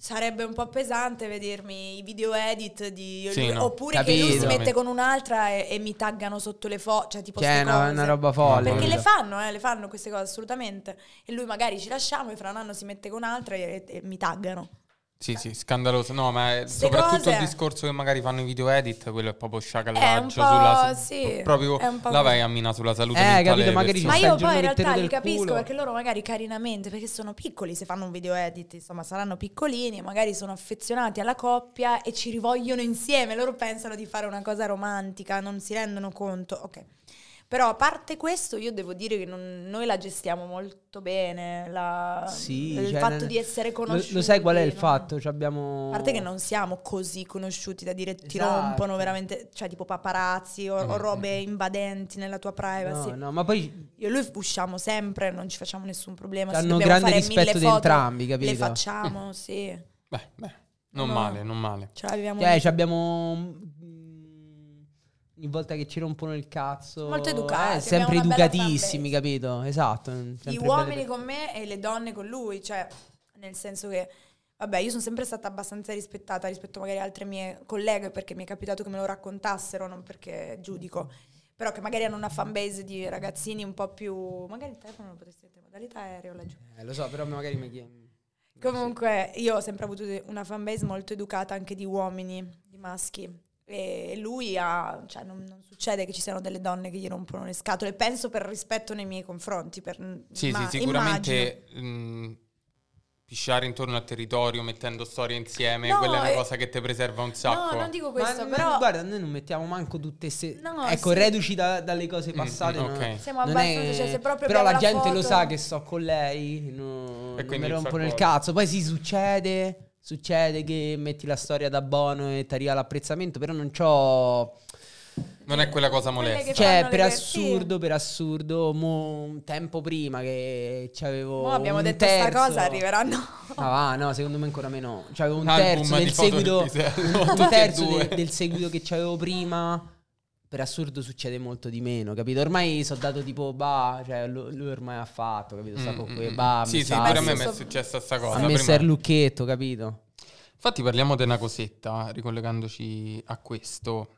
sarebbe un po' pesante vedermi i video edit di e Sì, lui. no, Oppure che lui si capito. mette con un'altra e, e mi taggano sotto le foto. Cioè, tipo Cioè, è ste una, roba folle. Perché Capito. le fanno, eh, le fanno queste cose assolutamente. E lui magari ci lasciamo e fra un anno si mette con un'altra e, e mi taggano. Sì, sì, scandaloso. No, ma è soprattutto il cose- discorso che magari fanno i video edit, quello è proprio È sciacallaggio po', sulla sì, proprio è un po' la vai a mina sulla salute Eh, capito, magari Ma io il poi in realtà li il capisco culo. perché loro magari carinamente, perché sono piccoli, se fanno un video edit, insomma, saranno piccolini, magari sono affezionati alla coppia e ci rivogliono insieme. Loro pensano di fare una cosa romantica, non si rendono conto. Ok. Però a parte questo, io devo dire che non- noi la gestiamo molto bene. la- Sì, il cioè, fatto di essere Lo, conosciuti. lo sai qual è il non- fatto? Cioè, abbiamo... A parte che non siamo così conosciuti da dire ti Esatto. rompono veramente, cioè tipo paparazzi o, o Mm, robe invadenti nella tua privacy. No, no, ma poi Io e lui usciamo sempre, non ci facciamo nessun problema. Se hanno dobbiamo grande fare rispetto mille di foto, entrambi, capito? Le facciamo, sì. Beh, beh, non No. male, non male. Ce l'abbiamo Cioè, ci abbiamo. Ogni volta che ci rompono il cazzo. Molto educati, eh, sempre educatissimi, capito? Esatto. Gli uomini belle- con me e le donne con lui, cioè nel senso che, vabbè, io sono sempre stata abbastanza rispettata rispetto magari a altre mie colleghe perché mi è capitato che me lo raccontassero, non perché giudico, però che magari hanno una fanbase di ragazzini un po' più... magari il telefono lo potresti mettere in modalità aereo laggiù. Eh, lo so, però magari mi chiedi. Comunque, io ho sempre avuto una fanbase molto educata anche di uomini, di maschi. E lui ha, cioè, non, non succede che ci siano delle donne che gli rompono le scatole. Penso per rispetto nei miei confronti. Per, Sì, ma- sì, sicuramente mh, pisciare intorno al territorio mettendo storie insieme, No, quella è una eh, cosa che ti preserva un sacco. No, non dico Ma questo, n- però guarda, noi non mettiamo manco tutte se... No, ecco, sì. reduci da- dalle cose Mm, passate. mm, no? ok. siamo Non abbastanza... è- Cioè, se proprio Però abbiamo la gente lo foto- sa che sto con lei, no- non quindi mi non rompono il cazzo. Poi si succede, succede che metti la storia da bono e ti arriva l'apprezzamento, però non c'ho... Non è quella cosa molesta. Cioè, per assurdo, per assurdo, mo, un tempo prima che c'avevo Mo abbiamo un detto terzo, sta cosa, arriveranno. Ah, va, no, secondo me ancora meno. C'avevo un terzo del seguito, un terzo de- del seguito che c'avevo prima. Per assurdo succede molto di meno, capito? Ormai sono dato tipo, bah, cioè lui, lui ormai ha fatto, capito? Sta Mm, con mm, quei mm. bah, Sì, sì, pure a me è successa sta cosa. ha messo prima- il lucchetto, capito? Infatti parliamo di una cosetta, ricollegandoci a questo.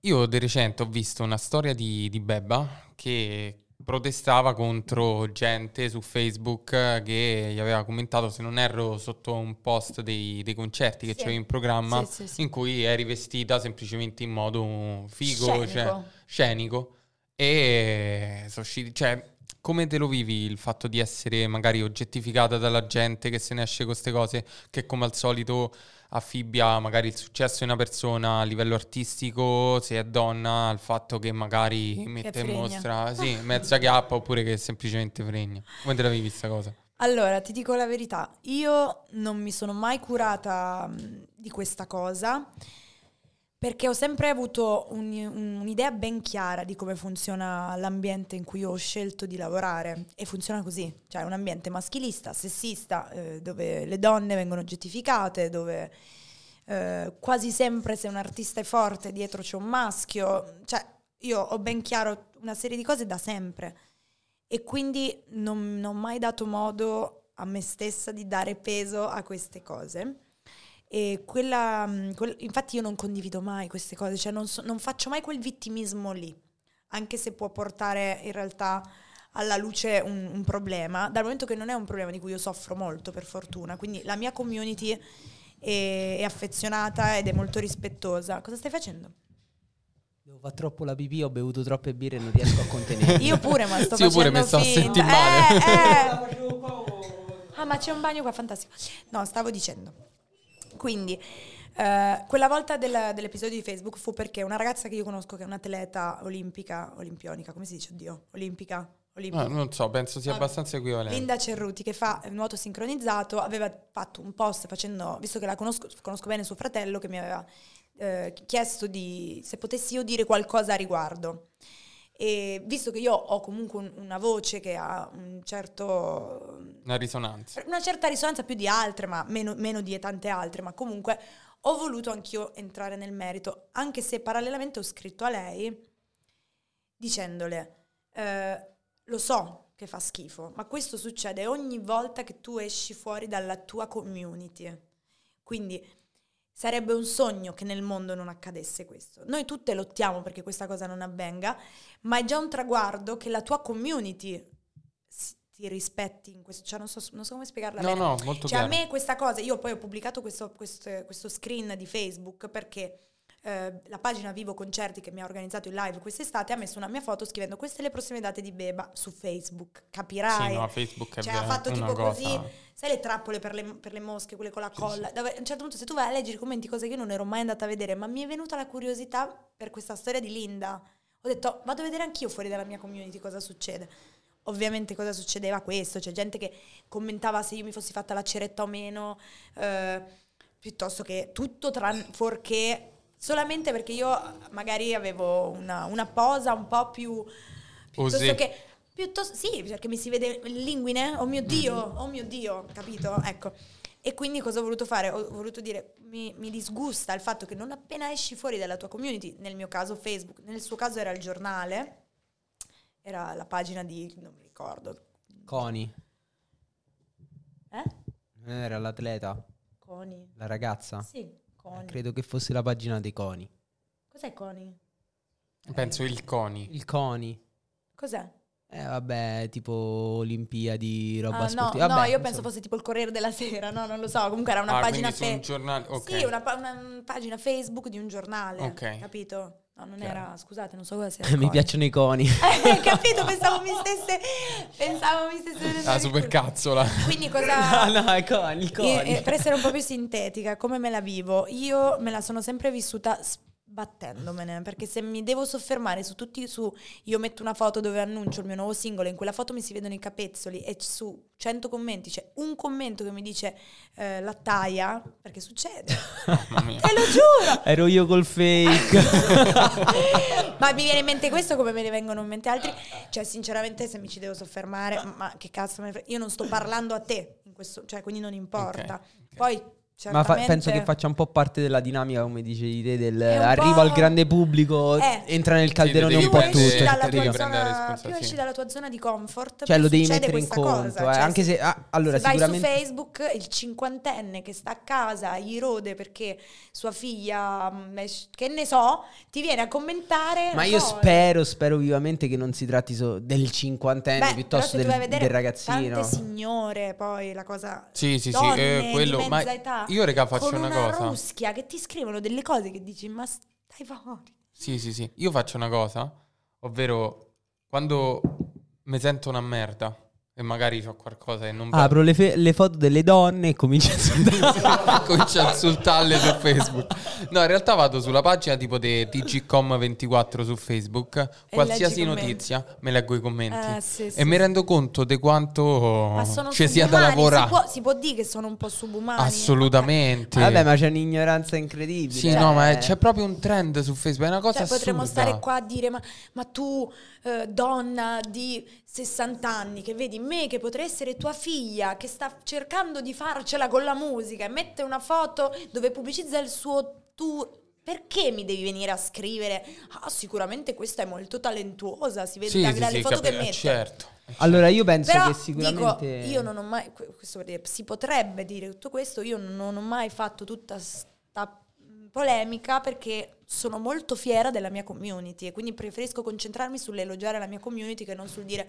Io di recente ho visto una storia di, di Bebba che protestava contro gente su Facebook che gli aveva commentato, se non erro, sotto un post dei, dei concerti che Sì. c'avevi in programma, Sì, sì, in cui eri vestita semplicemente in modo figo, Scenico. cioè scenico. E sono usciti, cioè, come te lo vivi il fatto di essere magari oggettificata dalla gente che se ne esce con queste cose, che come al solito affibbia magari il successo di una persona a livello artistico, se è donna, al fatto che magari mette in mostra sì, mezza chiappa oppure che semplicemente fregna. Come te la vivi questa cosa? Allora, ti dico la verità, io non mi sono mai curata di questa cosa perché ho sempre avuto un- un- un'idea ben chiara di come funziona l'ambiente in cui ho scelto di lavorare. E funziona così, cioè un ambiente maschilista, sessista, eh, dove le donne vengono oggettificate, dove eh, quasi sempre se un artista è forte dietro c'è un maschio, cioè io ho ben chiaro una serie di cose da sempre. E quindi non, non ho mai dato modo a me stessa di dare peso a queste cose. E quella, mh, quel- infatti io non condivido mai queste cose, cioè non, so- non faccio mai quel vittimismo lì, anche se può portare in realtà alla luce un, un problema, dal momento che non è un problema di cui io soffro molto per fortuna, quindi la mia community è, è affezionata ed è molto rispettosa. Cosa stai facendo? Devo fare troppo la pipì, ho bevuto troppe birre e non riesco a contenere. Io pure, ma sto Sì, io pure facendo mi sto a sentire male. Eh, eh. Ah, ma c'è un bagno qua, fantastico. No, stavo dicendo. Quindi, eh, quella volta del- dell'episodio di Facebook fu perché una ragazza che io conosco, che è un'atleta olimpica, olimpionica, come si dice, oddio, olimpica, olimpica. Ah, non so, penso sia abbastanza equivalente. Linda Cerruti che fa nuoto sincronizzato aveva fatto un post facendo, visto che la conosco, conosco bene suo fratello che mi aveva eh, chiesto di, se potessi io dire qualcosa a riguardo. E visto che io ho comunque un- una voce che ha un certo, Una risonanza. una certa risonanza più di altre, ma meno, meno di tante altre, ma comunque ho voluto anch'io entrare nel merito, anche se parallelamente ho scritto a lei dicendole, eh, lo so che fa schifo, ma questo succede ogni volta che tu esci fuori dalla tua community. Quindi sarebbe un sogno che nel mondo non accadesse questo. Noi tutte lottiamo perché questa cosa non avvenga, ma è già un traguardo che la tua community ti rispetti in questo, cioè non so, non so come spiegarla No, bene. no, molto Cioè, a chiaro. me questa cosa, io poi ho pubblicato questo, questo- questo screen di Facebook perché eh, la pagina Vivo Concerti che mi ha organizzato il live quest'estate ha messo una mia foto scrivendo queste le prossime date di Beba su Facebook, capirai? Sì, no, Facebook è Cioè, ha fatto tipo cosa... così, sai le trappole per le, per le mosche, quelle con la colla, dove a un certo punto se tu vai a leggere i commenti, cose che io non ero mai andata a vedere, ma mi è venuta la curiosità per questa storia di Linda. Ho detto, vado a vedere anch'io fuori dalla mia community cosa succede. Ovviamente cosa succedeva questo, c'è gente che commentava se io mi fossi fatta la ceretta o meno, eh, piuttosto che tutto tranne fuorché solamente perché io magari avevo una, una posa un po' più piuttosto Osì. che piuttosto sì, perché mi si vede linguine, oh mio Dio, oh mio Dio, capito? Ecco. E quindi cosa ho voluto fare? Ho voluto dire, mi, mi disgusta il fatto che non appena esci fuori dalla tua community, nel mio caso Facebook, nel suo caso era il giornale, era la pagina di, non mi ricordo, Coni, eh? non era l'atleta, Coni. la ragazza. Sì, Coni. Credo che fosse la pagina dei Coni. Cos'è Coni? Penso il CONI. Il Coni. Cos'è? Eh vabbè, tipo Olimpiadi, roba Ah, no, sportiva. no, Vabbè, io penso fosse tipo il Corriere della Sera, no, non lo so, comunque era una Ah, pagina su un giornale... Ok. Sì, una, pa- una pagina Facebook di un giornale, Ok. capito? No, non Chiaro. era, scusate, non so cosa sia. Mi piacciono i coni. Eh, capito? Pensavo mi stesse pensavo mi stesse venendo La il culo. supercazzola. Quindi cosa no, no, i coni, il Io, coni. eh, per essere un po' più sintetica, come me la vivo? Io me la sono sempre vissuta sbattendomene, perché se mi devo soffermare su tutti, su io metto una foto dove annuncio il mio nuovo singolo, in quella foto mi si vedono i capezzoli e su 100 commenti c'è un commento che mi dice eh, la taglia, perché succede, te lo giuro! Ero io col fake. ma mi viene in mente questo come me ne vengono in mente altri. Cioè, sinceramente, se mi ci devo fermare, ma che cazzo? Io non sto parlando a te in questo, cioè, quindi non importa. Ok, ok. Poi Ma fa- penso certamente- che faccia un po' parte della dinamica, come dicevi te, del arrivo al grande pubblico, Eh. entra nel calderone un po' tutto. dalla devi zona, più esci dalla tua zona di comfort, Cioè più lo devi succede mettere in questa conto, cosa. eh, Cioè, anche se ah, allora se vai sicuramente su Facebook, il cinquantenne che sta a casa, gli rode perché sua figlia, mm, che ne so, ti viene a commentare. Ma io poi- spero, spero vivamente che non si tratti so- del cinquantenne Beh, piuttosto del, del ragazzino. Tante signore, poi la cosa. Sì, sì, sì, donne eh, quello- di ma mezza età, io, raga, faccio con una una cosa. ruschia che ti scrivono delle cose che dici, ma stai fuori. Sì, sì, sì. Io faccio una cosa, ovvero quando mi sento una merda e magari ho qualcosa che non va, Apro le, fe- le foto delle donne e comincio a insultare. comincio a insultarle su Facebook. No, in realtà vado sulla pagina tipo di TGCom24 su Facebook, qualsiasi notizia, me leggo i commenti. Eh, sì, sì, e mi sì. rendo conto di quanto ci sia da lavorare. Si può, si può dire che sono un po' subumani. Assolutamente. Vabbè, ma c'è un'ignoranza incredibile. Sì, Cioè, no, ma è- c'è proprio un trend su Facebook, è una cosa Cioè, potremmo assurda. stare qua a dire: Ma, ma tu, eh, donna di 60 anni, che vedi me, che potrei essere tua figlia, che sta cercando di farcela con la musica e mette una foto dove pubblicizza il suo tour. Perché mi devi venire a scrivere? Ah, sicuramente questa è molto talentuosa, si vede Sì, da- sì, dalle sì, foto capi- che eh, mette. certo. Allora io penso Però che sicuramente... dico, io non ho mai, que- questo dire, si potrebbe dire tutto questo, io non ho mai fatto tutta sta mh, polemica perché sono molto fiera della mia community e quindi preferisco concentrarmi sull'elogiare la mia community che non sul dire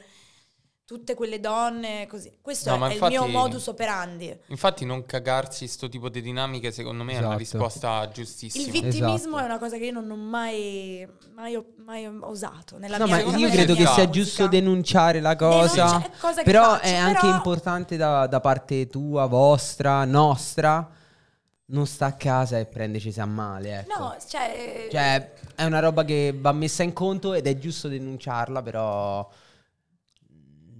tutte quelle donne così. Questo No, è, infatti- il mio modus operandi. Infatti non cagarsi sto tipo di dinamiche secondo me è una Esatto. risposta giustissima. Il vittimismo Esatto. è una cosa che io non ho mai, mai, mai usato nella No, mia ma vita. io credo che sia musica. giusto denunciare la cosa, Denuncia- cosa però faccio, è anche però- importante da, da parte tua, vostra, nostra, non sta a casa e prendeci a male, ecco. No, cioè, Cioè, è una roba che va messa in conto ed è giusto denunciarla, però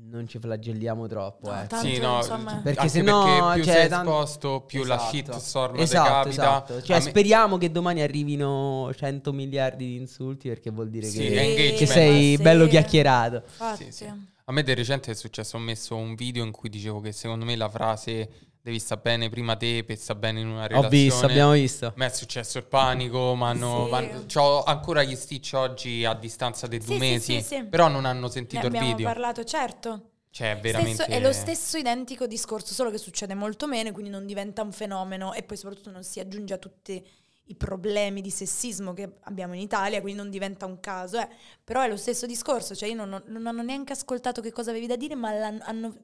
non ci flagelliamo troppo, No, ecco. tanto, Sì, no, insomma- Perché se no, più cioè, sei tanto- esposto, più la Esatto. shitstorm esatto, te capita. esatto. Cioè, me- speriamo che domani arrivino 100 miliardi di insulti perché vuol dire Sì, che, che sei Sì. bello chiacchierato. Sì. A me di recente è successo, ho messo un video in cui dicevo che secondo me la frase devi sta bene prima te per sta bene in una Ho relazione. visto, abbiamo visto. A me è successo il panico, ma hanno, Sì. c'ho ancora gli stitch oggi a distanza di due Sì, sì, mesi, sì, sì. però non hanno Ne sentito il abbiamo video. parlato, certo. Cioè, è veramente... Stesso- è lo stesso identico discorso, solo che succede molto meno, quindi non diventa un fenomeno e poi soprattutto non si aggiunge a tutti i problemi di sessismo che abbiamo in Italia, quindi non diventa un caso. eh. Però è lo stesso discorso, cioè io non, ho- non hanno neanche ascoltato che cosa avevi da dire, ma hanno,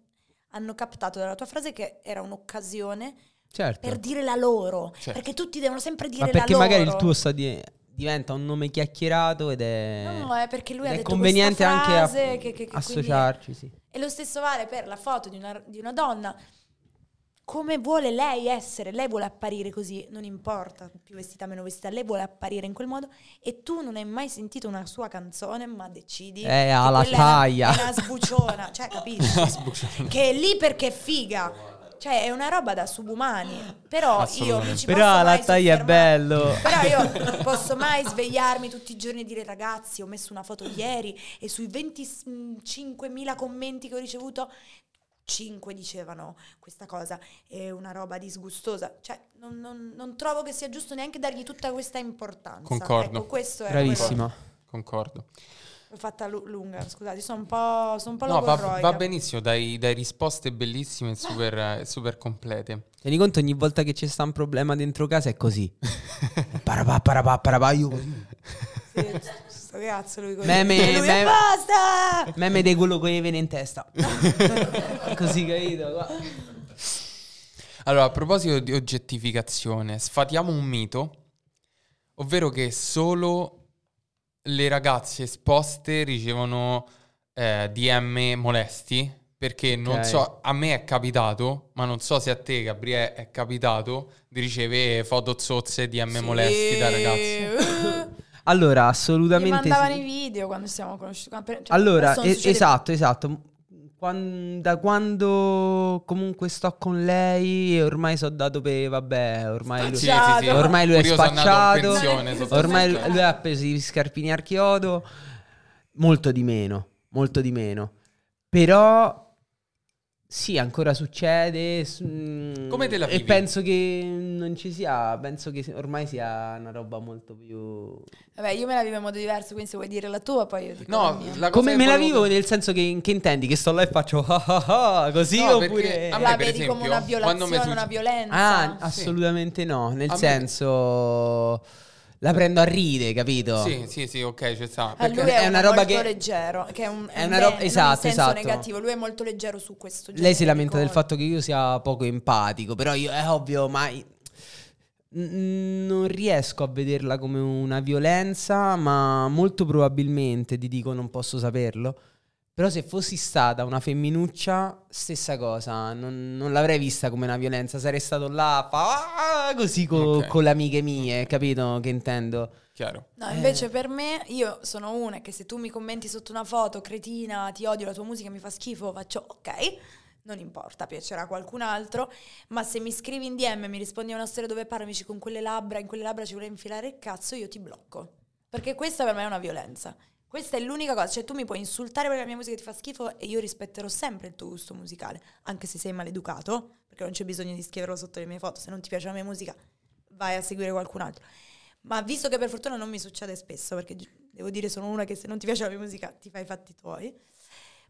hanno captato dalla tua frase che era un'occasione Certo. per dire la loro, Certo. perché tutti devono sempre dire Ma la perché loro. magari il tuo sta di- diventa un nome chiacchierato ed è, No, è perché lui ed ha è detto conveniente anche a- che- che- che associarci, sì. E lo stesso vale per la foto di una, di una donna. Come vuole lei essere, lei vuole apparire così, non importa più vestita meno vestita, lei vuole apparire in quel modo e tu non hai mai sentito una sua canzone, ma decidi Eh, che alla quella è una- taglia. È una, sbuciona, cioè capisci? che è lì perché è figa. Cioè è una roba da subumani. Però io mi ci Però la taglia è bello. Però io posso mai svegliarmi tutti i giorni e dire ragazzi ho messo una foto ieri e sui 25.000 commenti che ho ricevuto 5 dicevano questa cosa è una roba disgustosa. Cioè non, non- non trovo che sia giusto neanche dargli tutta questa importanza. Concordo. Ecco, questo è Bravissima. Concordo. L'ho fatta lu- lunga, scusate, sono un po', sono un po' No, va, va benissimo, dai, dai risposte bellissime e super, super complete. Tieni conto ogni volta che c'è sta un problema dentro casa è così. parapà, parapà, parapà, io così. Sì, sto cazzo lui così. Meme- lui, meme- basta! Meme di quello che gli viene in testa. così, capito? Qua. Allora, a proposito di oggettificazione, sfatiamo un mito, ovvero che solo le ragazze esposte ricevono eh, DM molesti, perché non so, a me è capitato, ma non so se a te, Gabriele, è capitato di ricevere foto zozze DM Sì. molesti da ragazzi. Allora, Mi assolutamente mandavano sì. i video quando siamo conosciuti. quando- cioè, Allora, e- succede- esatto, esatto. Quan- da quando comunque sto con lei, ormai so dato per vabbè, ormai lui, Sì, Spacciato. sì, sì. ormai lui è spacciato. ormai lui ha preso i scarpini al chiodo. Molto di meno, molto di meno. Però Sì, ancora succede. mm, Come te la E vivi? penso che non ci sia, penso che ormai sia una roba molto più... Vabbè, io me la vivo in modo diverso, quindi se vuoi dire la tua, poi io dico No, la Come me la vivo nel senso che, che intendi? Che sto là e faccio ah ah ah, così No, oppure... a me, la per vedi come esempio, una quando mi violazione, succe- una violenza. Ah, assolutamente no, nel A me- senso la prendo a ride, capito? Sì, sì, sì, ok, ci sta. A Perché lui è, è una roba molto che- leggero, che è, un, È un una roba- bene, esatto, non in senso esatto. negativo. Lui è molto leggero su questo genere Lei si lamenta del fatto che io sia poco empatico, però io è ovvio, ma non riesco a vederla come una violenza, ma molto probabilmente, ti dico, non posso saperlo. Però se fossi stata una femminuccia, stessa cosa, non, non l'avrei vista come una violenza, sarei stato là a fa "Ah", così co- Ok. con le amiche mie, capito che intendo? Chiaro. No, invece per me, io sono una che se tu mi commenti sotto una foto, cretina, ti odio, la tua musica mi fa schifo, faccio ok, non importa, piacerà a qualcun altro, ma se mi scrivi in DM e mi rispondi a una storia dove parlo, mi dici con quelle labbra, in quelle labbra ci vuole infilare il cazzo, io ti blocco. Perché questa per me è una violenza. Questa è l'unica cosa, cioè tu mi puoi insultare perché la mia musica ti fa schifo e io rispetterò sempre il tuo gusto musicale, anche se sei maleducato, perché non c'è bisogno di scriverlo sotto le mie foto, se non ti piace la mia musica vai a seguire qualcun altro. Ma visto che per fortuna non mi succede spesso, perché devo dire sono una che se non ti piace la mia musica ti fai i fatti tuoi.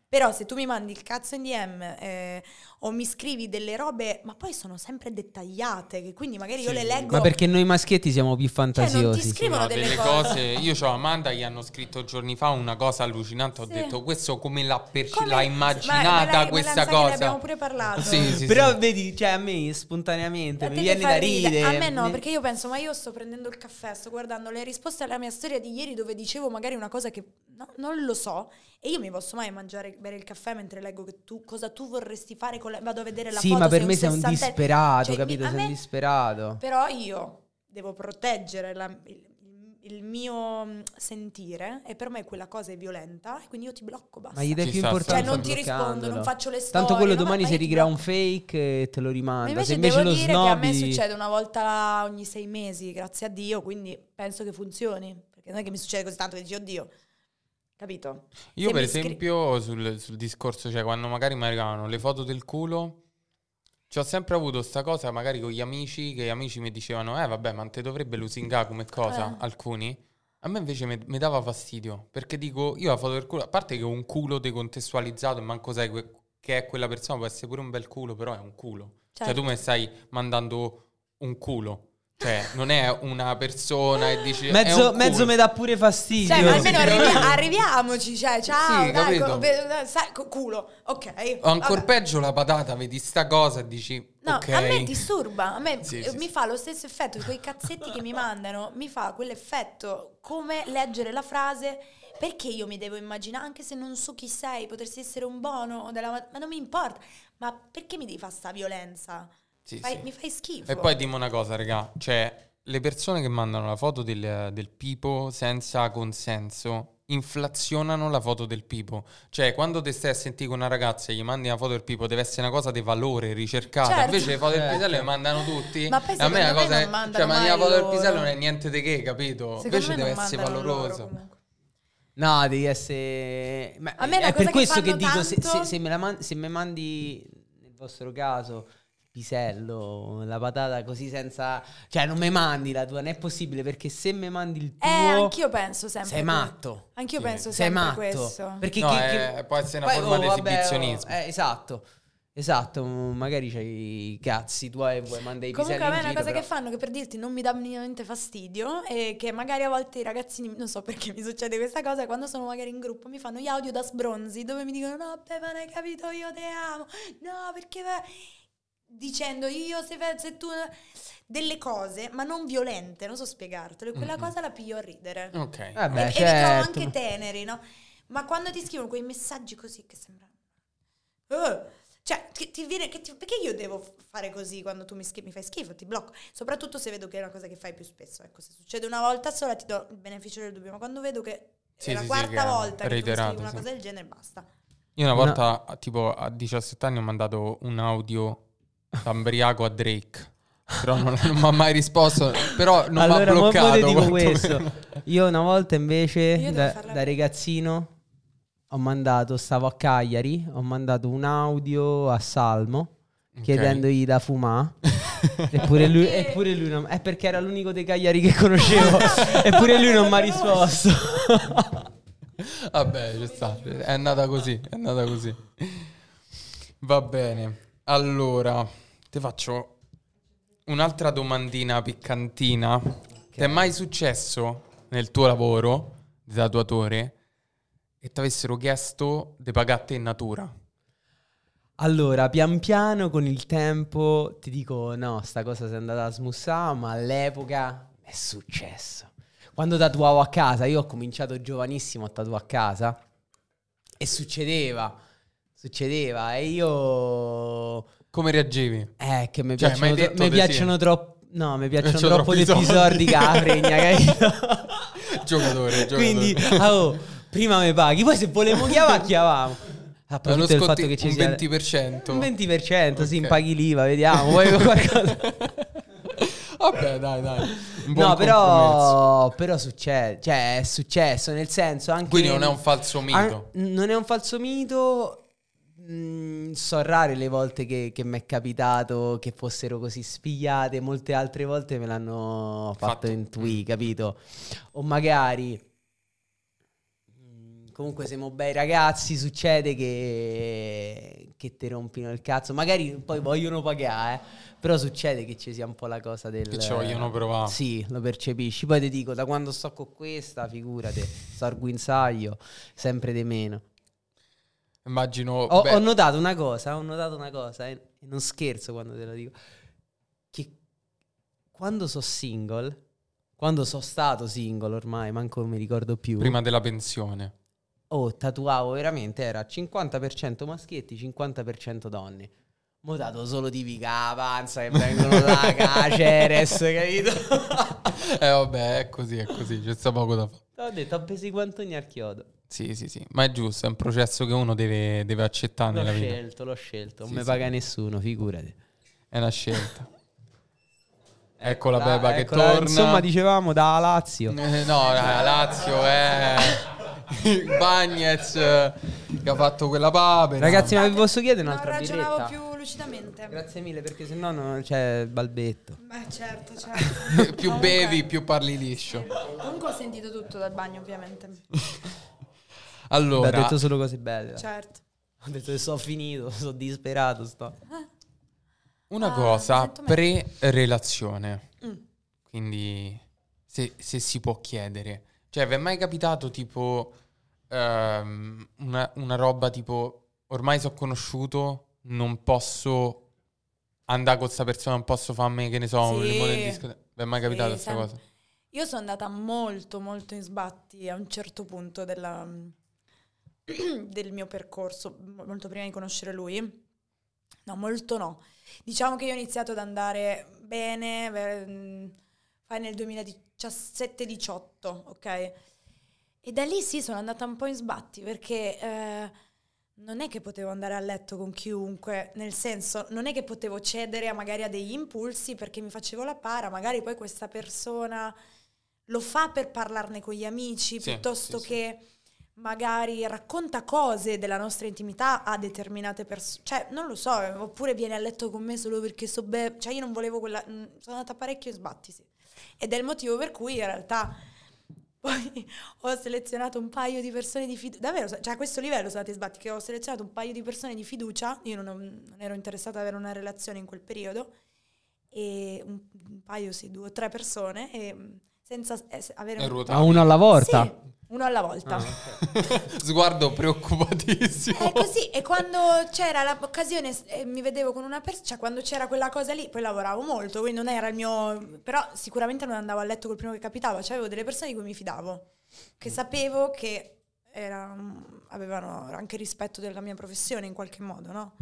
Però se tu mi mandi il cazzo in DM eh, o mi scrivi delle robe, ma poi sono sempre dettagliate, che quindi magari io Sì. le leggo. Ma perché noi maschietti siamo più Cioè, non ti fantasiosi. scrivono No, delle, delle cose. cose. Io ho Amanda, gli hanno scritto giorni fa una cosa allucinante. Ho Sì. detto, questo come l'ha, perci- Come- l'ha ma- immaginata l'hai- me questa cosa? Ne abbiamo pure parlato. Sì, sì, Però sì. vedi, cioè a me spontaneamente A mi viene da ridere. ridere. A me no, perché io penso, ma io sto prendendo il caffè, sto guardando le risposte alla mia storia di ieri dove dicevo magari una cosa che no, non lo so e io mi posso mai mangiare, bere il caffè mentre leggo che tu, cosa tu vorresti fare con la, vado a vedere la Sì, foto. ma per sei me sei un disperato, Cioè, capito? mi- Sei un disperato. Però io devo proteggere la- il, il mio mm, sentire e per me quella cosa è violenta e quindi io ti blocco, basta. Ma gli dai più sta, importanza Cioè non ti rispondo, non faccio le storie. Tanto quello domani ma si ricrea un fake e te lo rimanda. Ma invece Se invece devo lo dire che a me snobby... succede una volta ogni sei mesi, grazie a Dio, quindi penso che funzioni. Perché non è che mi succede così tanto che dici, oddio, capito? Io, Se per mi scri- esempio, sul, sul discorso, cioè, quando magari mi arrivavano le foto del culo, ci ho sempre avuto sta cosa, magari con gli amici, che gli amici mi dicevano, eh, vabbè, ma te dovrebbe lusingare come cosa, Eh. alcuni. A me invece mi, dava fastidio, perché dico, io la foto del culo, a parte che ho un culo decontestualizzato e manco sai que- che è quella persona, può essere pure un bel culo, però è un culo. Cioè, Certo. tu mi stai mandando un culo. Cioè, non è una persona e dici... Mezzo, mezzo mi dà pure fastidio. Cioè, ma almeno arrivi- arriviamoci, cioè, ciao, Sì, dai, capito. co- ve- sai, co- culo, ok. O ancora vabbè. peggio la patata, vedi sta cosa e dici... No, ok. a me disturba, a me Sì, eh, sì, mi sì. fa lo stesso effetto, quei cazzetti che mi mandano, mi fa quell'effetto come leggere la frase perché io mi devo immaginare, anche se non so chi sei, potresti essere un bono, della, ma non mi importa, ma perché mi devi fare sta violenza? Sì, Fai- sì. Mi fai schifo. E poi dimmi una cosa, raga, cioè le persone che mandano la foto del, del pipo senza consenso inflazionano la foto del pipo. Cioè, quando te stai a sentire con una ragazza e gli mandi una foto del pipo, deve essere una cosa di valore, ricercata. Certo. Invece le foto del Certo. pisello le mandano tutti. Ma poi a me la me cosa è- cioè, ma mai la foto del pisello non è niente di che, capito? Secondo Invece me deve essere valoroso. No, devi essere. Ma A me è cosa per che questo che dico: se, tanto- se- se me la man- se me mandi, nel vostro caso, pisello, la patata così senza. Cioè, non me mandi la tua, non è possibile perché se me mandi il tuo. Eh, anch'io penso sempre. sei que- matto. Anch'io Sì. penso Sei sempre matto. questo. Perché No, che- è- che- può essere una Poi, forma oh, di oh, esibizionismo. eh, esatto. Esatto, magari c'hai i cazzi tuoi e vuoi mandare i Comunque piselli a me è una giro, cosa però- che fanno che per dirti non mi dà minimamente fastidio e che magari a volte i ragazzini, non so perché mi succede questa cosa, quando sono magari in gruppo mi fanno gli audio da sbronzi dove mi dicono no, beh, ma non hai capito, io te amo, no, perché... beh", Dicendo io se, se tu... Delle cose, ma non violente, non so spiegartelo, e quella Mhm. cosa la piglio a ridere. Ok. Vabbè, e, e li trovo certo. anche teneri, no? Ma quando ti scrivono quei messaggi così che sembrano... Eh, cioè, che ti viene, che ti- perché io devo fare così quando tu mi, schi- mi fai schifo, ti blocco? Soprattutto se vedo che è una cosa che fai più spesso. Ecco, se succede una volta sola ti do il beneficio del dubbio, ma quando vedo che Sì, è la sì, sì, quarta è volta che tu scrivi una sì. cosa del genere, basta. Io una volta, a- tipo a 17 anni, ho mandato un audio da Ambriaco a Drake. Però non, non mi ha mai risposto. Però non mi ha allora, mo- mo bloccato. dico questo. Io una volta invece, da, da ragazzino, ho mandato, stavo a Cagliari, ho mandato un audio a Salmo chiedendogli da fumare. eppure lui, eppure lui non, è perché era l'unico dei Cagliari che conoscevo. eppure lui non mi ha risposto. Vabbè, ci sta. È andata così, è andata così. Va bene. Allora, ti faccio un'altra domandina piccantina. Ti è mai successo nel tuo lavoro di tatuatore che ti avessero chiesto di pagare in natura? Allora, pian piano con il tempo ti dico no, sta cosa si è andata a smussare, ma all'epoca è successo. Quando tatuavo a casa, io ho cominciato giovanissimo a tatuare a casa e succedeva, succedeva e io Come reagivi? eh che mi Cioè, piacciono, tro- mi piacciono sì. troppo No, mi piacciono piacciono troppo gli episodi fregna, capito? Giocatore, giocatore. Quindi, oh, prima mi paghi, poi se volevamo chiamare, chiamavamo. Uno Approfitto del fatto che ci un sia 20%. un 20%, sì, Ok. paghi l'IVA, vediamo, poi qualcosa. Vabbè, dai, dai. No, però, però succede, cioè è successo, nel senso anche... Quindi non è un falso mito. An- non è un falso mito. Mm, so rare le volte che, che mi è capitato che fossero così spigliate, molte altre volte me l'hanno fatto, Fatto. intuire, capito? O magari mm, comunque siamo bei ragazzi, succede che, che ti rompino il cazzo, magari poi vogliono pagare, eh, però succede che ci sia un po' la cosa del... Che ci vogliono provare. Sì, lo percepisci. Poi ti dico, da quando sto con questa, figurate, sto al guinzaglio, sempre di meno. Immagino... Ho, ho notato una cosa, ho notato una cosa, eh, e non scherzo quando te lo dico, che quando so single, quando sono stato single ormai, manco mi ricordo più, prima della pensione. oh, tatuavo veramente, era 50% maschietti, 50% donne. Mo dato solo tipi che avanza, che vengono da Caceres, capito? eh vabbè, è così, è così, c'è sta poco da fare. Ho detto, ho preso i guantoni al chiodo. Sì, sì, sì, ma è giusto, è un processo che uno deve, deve accettare L'ho nella vita. scelto, l'ho scelto. Non Sì, mi sì. paga nessuno, figurati. È una scelta. Ecco la beba che eccola, torna. Insomma, dicevamo da Lazio. Eh, no, la Lazio è Bagnez eh, che ha fatto quella papera. Ragazzi, ma vi posso chiedere un'altra ragionavo birretta? più lucidamente. Grazie mille, perché sennò non c'è il balbetto. Beh, certo, certo. più Comunque- bevi, più parli liscio. Comunque ho sentito tutto dal bagno, ovviamente. Allora, Beh, ho detto solo cose belle. Certo. Ho detto che sono finito, sono disperato. Sto. una Ah, cosa pre-relazione. Mm. Quindi, se, se si può chiedere. Cioè, vi è mai capitato tipo ehm, una, una roba tipo ormai sono conosciuto, non posso andare con questa persona, non posso farmi, che ne so, un Sì. limone in discoteca. Vi è mai Sì, capitato questa sempre. cosa? Io sono andata molto, molto in sbatti a un certo punto della- del mio percorso, mo- molto prima di conoscere lui. No, molto no. Diciamo che io ho iniziato ad andare bene, mh, fai nel 2017-18, ok? E da lì sì, sono andata un po' in sbatti perché eh, non è che potevo andare a letto con chiunque, nel senso, non è che potevo cedere a magari a degli impulsi perché mi facevo la para, magari poi questa persona lo fa per parlarne con gli amici Sì, piuttosto sì, sì. Magari racconta cose della nostra intimità a determinate persone, cioè non lo so, eh, oppure viene a letto con me solo perché so bene, cioè io non volevo quella, mm, sono andata parecchio in sbatti, sì. Ed è il motivo per cui in realtà poi ho selezionato un paio di persone di fiducia, davvero, cioè a questo livello sono andati in sbatti, che ho selezionato un paio di persone di fiducia, io non, ho- non ero interessata ad avere una relazione in quel periodo, e un, un paio, sì, due o tre persone, e mm, senza es- avere... Un-. Ma uno alla volta. Sì, uno alla volta. Ah, Sguardo preoccupatissimo. È così, e quando c'era l'occasione e mi vedevo con una persona, cioè quando c'era quella cosa lì, poi lavoravo molto, quindi non era il mio... però sicuramente non andavo a letto col primo che capitava, cioè avevo delle persone di cui mi fidavo, che sapevo che era- avevano anche rispetto della mia professione in qualche modo, no?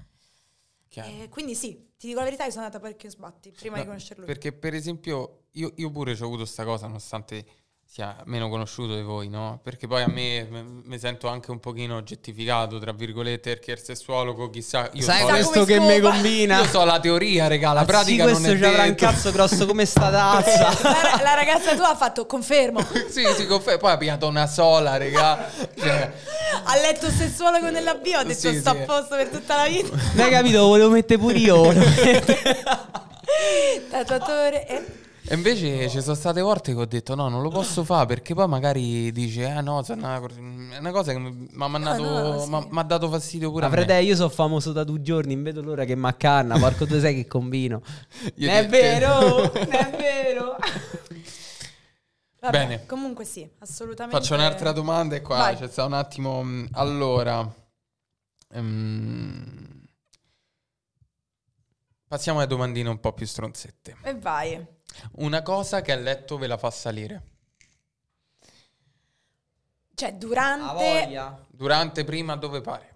Chiaro. E quindi sì, ti dico la verità, io sono andata parecchio sbatti prima No, di conoscerlo. Perché per esempio io, io pure ho avuto questa cosa, nonostante sia meno conosciuto di voi, no? Perché poi a me mi sento anche un pochino oggettificato, tra virgolette, perché il sessuologo, chissà... Io Sai so, questo che mi combina? io so la teoria, regà, la Ah, pratica sì, non è ci avrà un cazzo grosso come sta tazza. La, la ragazza tua ha fatto confermo. sì, sì, confer- poi ha pigliato una sola, regà. Cioè, Ha letto sessuologo nella bio, ha detto Sì, sto sì. a posto per tutta la vita. Non hai capito? Lo volevo mettere pure io. Tatuatore. E... E invece ci sono state volte che ho detto no, non lo posso fare perché poi magari dice ah no, so una, è una cosa che mi ha mandato, no, sì. m'ha- m'ha dato fastidio pure Ma frate, io sono famoso da due giorni, non vedo l'ora che mi accanna. Porco tu sai che combino. Io è vero, non è vero. Vabbè, Bene. Comunque sì, assolutamente. Faccio un'altra domanda e qua c'è stato un attimo. mh, Allora, ehm, passiamo alle domandine un po' più stronzette. E vai. Una cosa che a letto ve la fa salire. Cioè, durante... voglia. Durante, prima, dove pare.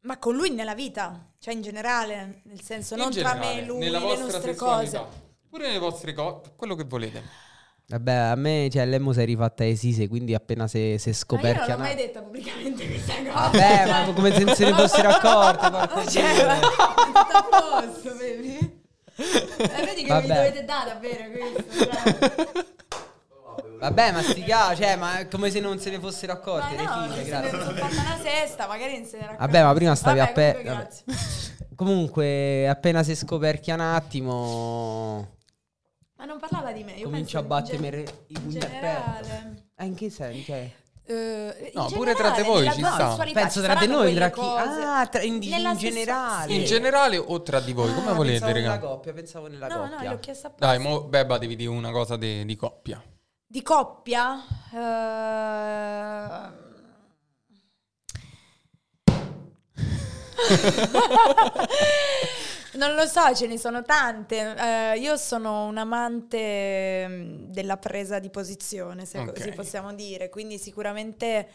Ma con lui nella vita, cioè in generale, nel senso non In tra generale, me e lui, nella le nostre cose. Pure nelle vostre cose, quello che volete. Vabbè, a me, cioè, l'emo si è rifatta Esise, quindi appena se, se Ma io non l'ho mai detta pubblicamente questa cosa. Vabbè, ma come se non se ne fossero accorte, porco Cioè, ma tutto a posto, baby. Eh, vedi che Vabbè. mi dovete dare bere questo. Vabbè, ma sti ca- cioè, ma è come se non se ne fossero Ma accorte, le no, figlie, se grazie. ne sono fatta una sesta, magari non se ne era Vabbè, ma prima stavi a pe- comunque, vabbè. grazie. Comunque, appena si scoperchia un attimo, Ma non parlava di me, io comincio a penso in battere gen- i in pugni a petto. generale. Eh, in che senso? Cioè, Eh, No, pure tra di generale, voi ci sta. penso tra di noi, tra chi... cose. Ah, tra- in, in generale. sì. In generale o tra di voi? Come Ah, volete, pensavo nella raga? coppia, pensavo nella No, no, coppia. l'ho chiesto apposta. Dai, mo, Beba, devi dire una cosa de- di coppia. Di coppia? eh, non lo so, ce ne sono tante. Eh, io sono un amante mm, della presa di posizione, se Ok. così possiamo dire. Quindi sicuramente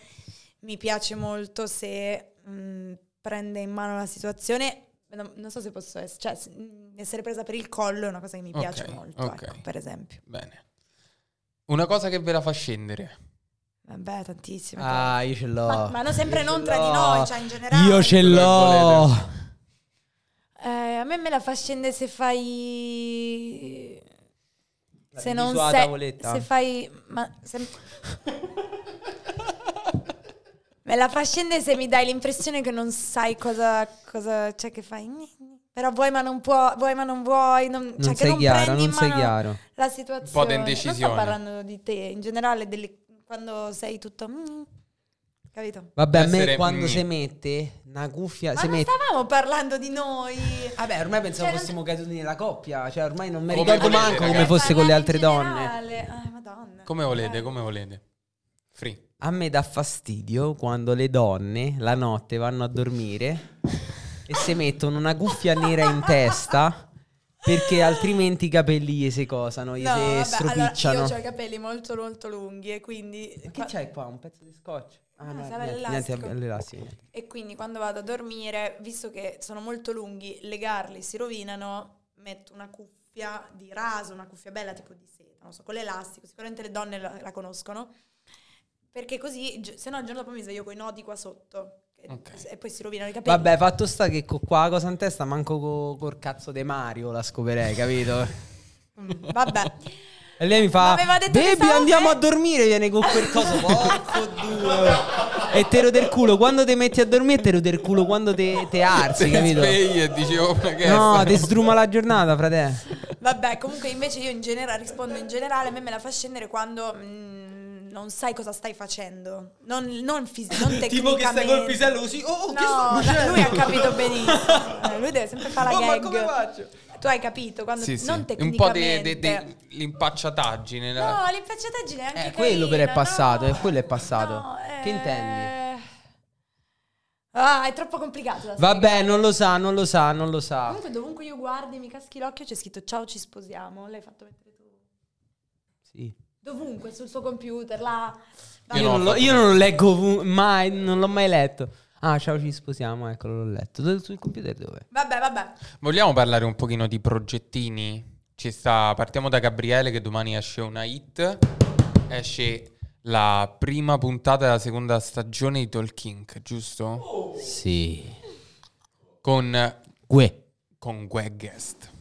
mi piace molto se mm, prende in mano la situazione. Non, non so se posso essere, cioè, mm, essere presa per il collo è una cosa che mi piace Ok, molto, ok. ecco, per esempio. Bene. Una cosa che ve la fa scendere. Vabbè, tantissime Ah, io ce l'ho. Ma, ma non sempre Io non tra di noi, cioè in generale. Io ce l'ho. Eh, a me me la fa scendere se fai. La Se non sei. tavoletta? Se fai. Ma. se- me la fa scendere se mi dai l'impressione che non sai cosa. cosa cioè, che fai. Però vuoi ma non puoi, vuoi ma non vuoi. Non, Non cioè, che sei non chiaro, prendi non in sei chiaro. La situazione. Un po' di Non indecisione. sto parlando di te, in generale, delle- quando sei tutto. mm, capito? Vabbè, a me quando mm. si mette una cuffia, Ma si non mette... stavamo parlando di noi. Vabbè, ormai pensavo Cioè, non- fossimo caduti nella coppia, cioè ormai non mi Come ricordo volete, manco come ragazzi. fosse con le altre donne. Ah, madonna. Come volete, come volete. Free. A me dà fastidio quando le donne la notte vanno a dormire e si mettono una cuffia nera in testa perché altrimenti i capelli gli si cosano, gli No, si vabbè, stropicciano. allora, io ho i capelli molto molto lunghi e quindi... Che c'hai qua? Un pezzo di scotch? Ah, Ah, no, sarà niente, niente, l'elastico, niente. E quindi quando vado a dormire, visto che sono molto lunghi, legarli si rovinano, metto una cuffia di raso, una cuffia bella tipo di seta, non so, con l'elastico, sicuramente le donne la, la conoscono, perché così, gi- se no il giorno dopo mi sveglio con i nodi qua sotto e, Ok. e poi si rovinano i capelli. Vabbè, fatto sta che con qua la cosa in testa manco co- col cazzo di Mario la scoperei, capito? Mm, vabbè. E lei mi fa, baby andiamo bene." a dormire, viene con quel coso, porco due. E te rode il culo, quando ti metti a dormire te rode il culo quando te, te arzi, Ti capito? svegli e dicevo ma che No, ti sdruma la giornata, frate. Vabbè, comunque invece io in generale rispondo in generale, a me me la fa scendere quando mm, non sai cosa stai facendo. Non, non, fis- non tecnicamente. pisello così, oh, No, no, lui ha capito benissimo. Lui deve sempre fare la Oh, ma gag. come faccio? Tu hai capito quando Sì, sì. non Un po' tecnicamente. di l'impacciataggine. No, l'impacciataggine è anche Eh, quello però è carina, passato, no. eh, quello è passato. No, Che eh, intendi? Ah, è troppo complicato da Vabbè, non lo sa, non lo sa, non lo sa. Comunque dovunque io guardi, mi caschi l'occhio, c'è scritto ciao ci sposiamo. L'hai fatto mettere tu. Sì. Dovunque, sul suo computer, là. Io Io, no, non lo, io non lo leggo mai, non l'ho mai letto. Ah, ciao, ci sposiamo, eccolo, l'ho letto. Dove- Sul computer dove? Vabbè, vabbè. Vogliamo parlare un pochino di progettini? Ci sta, partiamo da Gabriele che domani esce una hit. Esce la prima puntata della seconda stagione di Talking, giusto? Sì. Con, Gue. con Guest.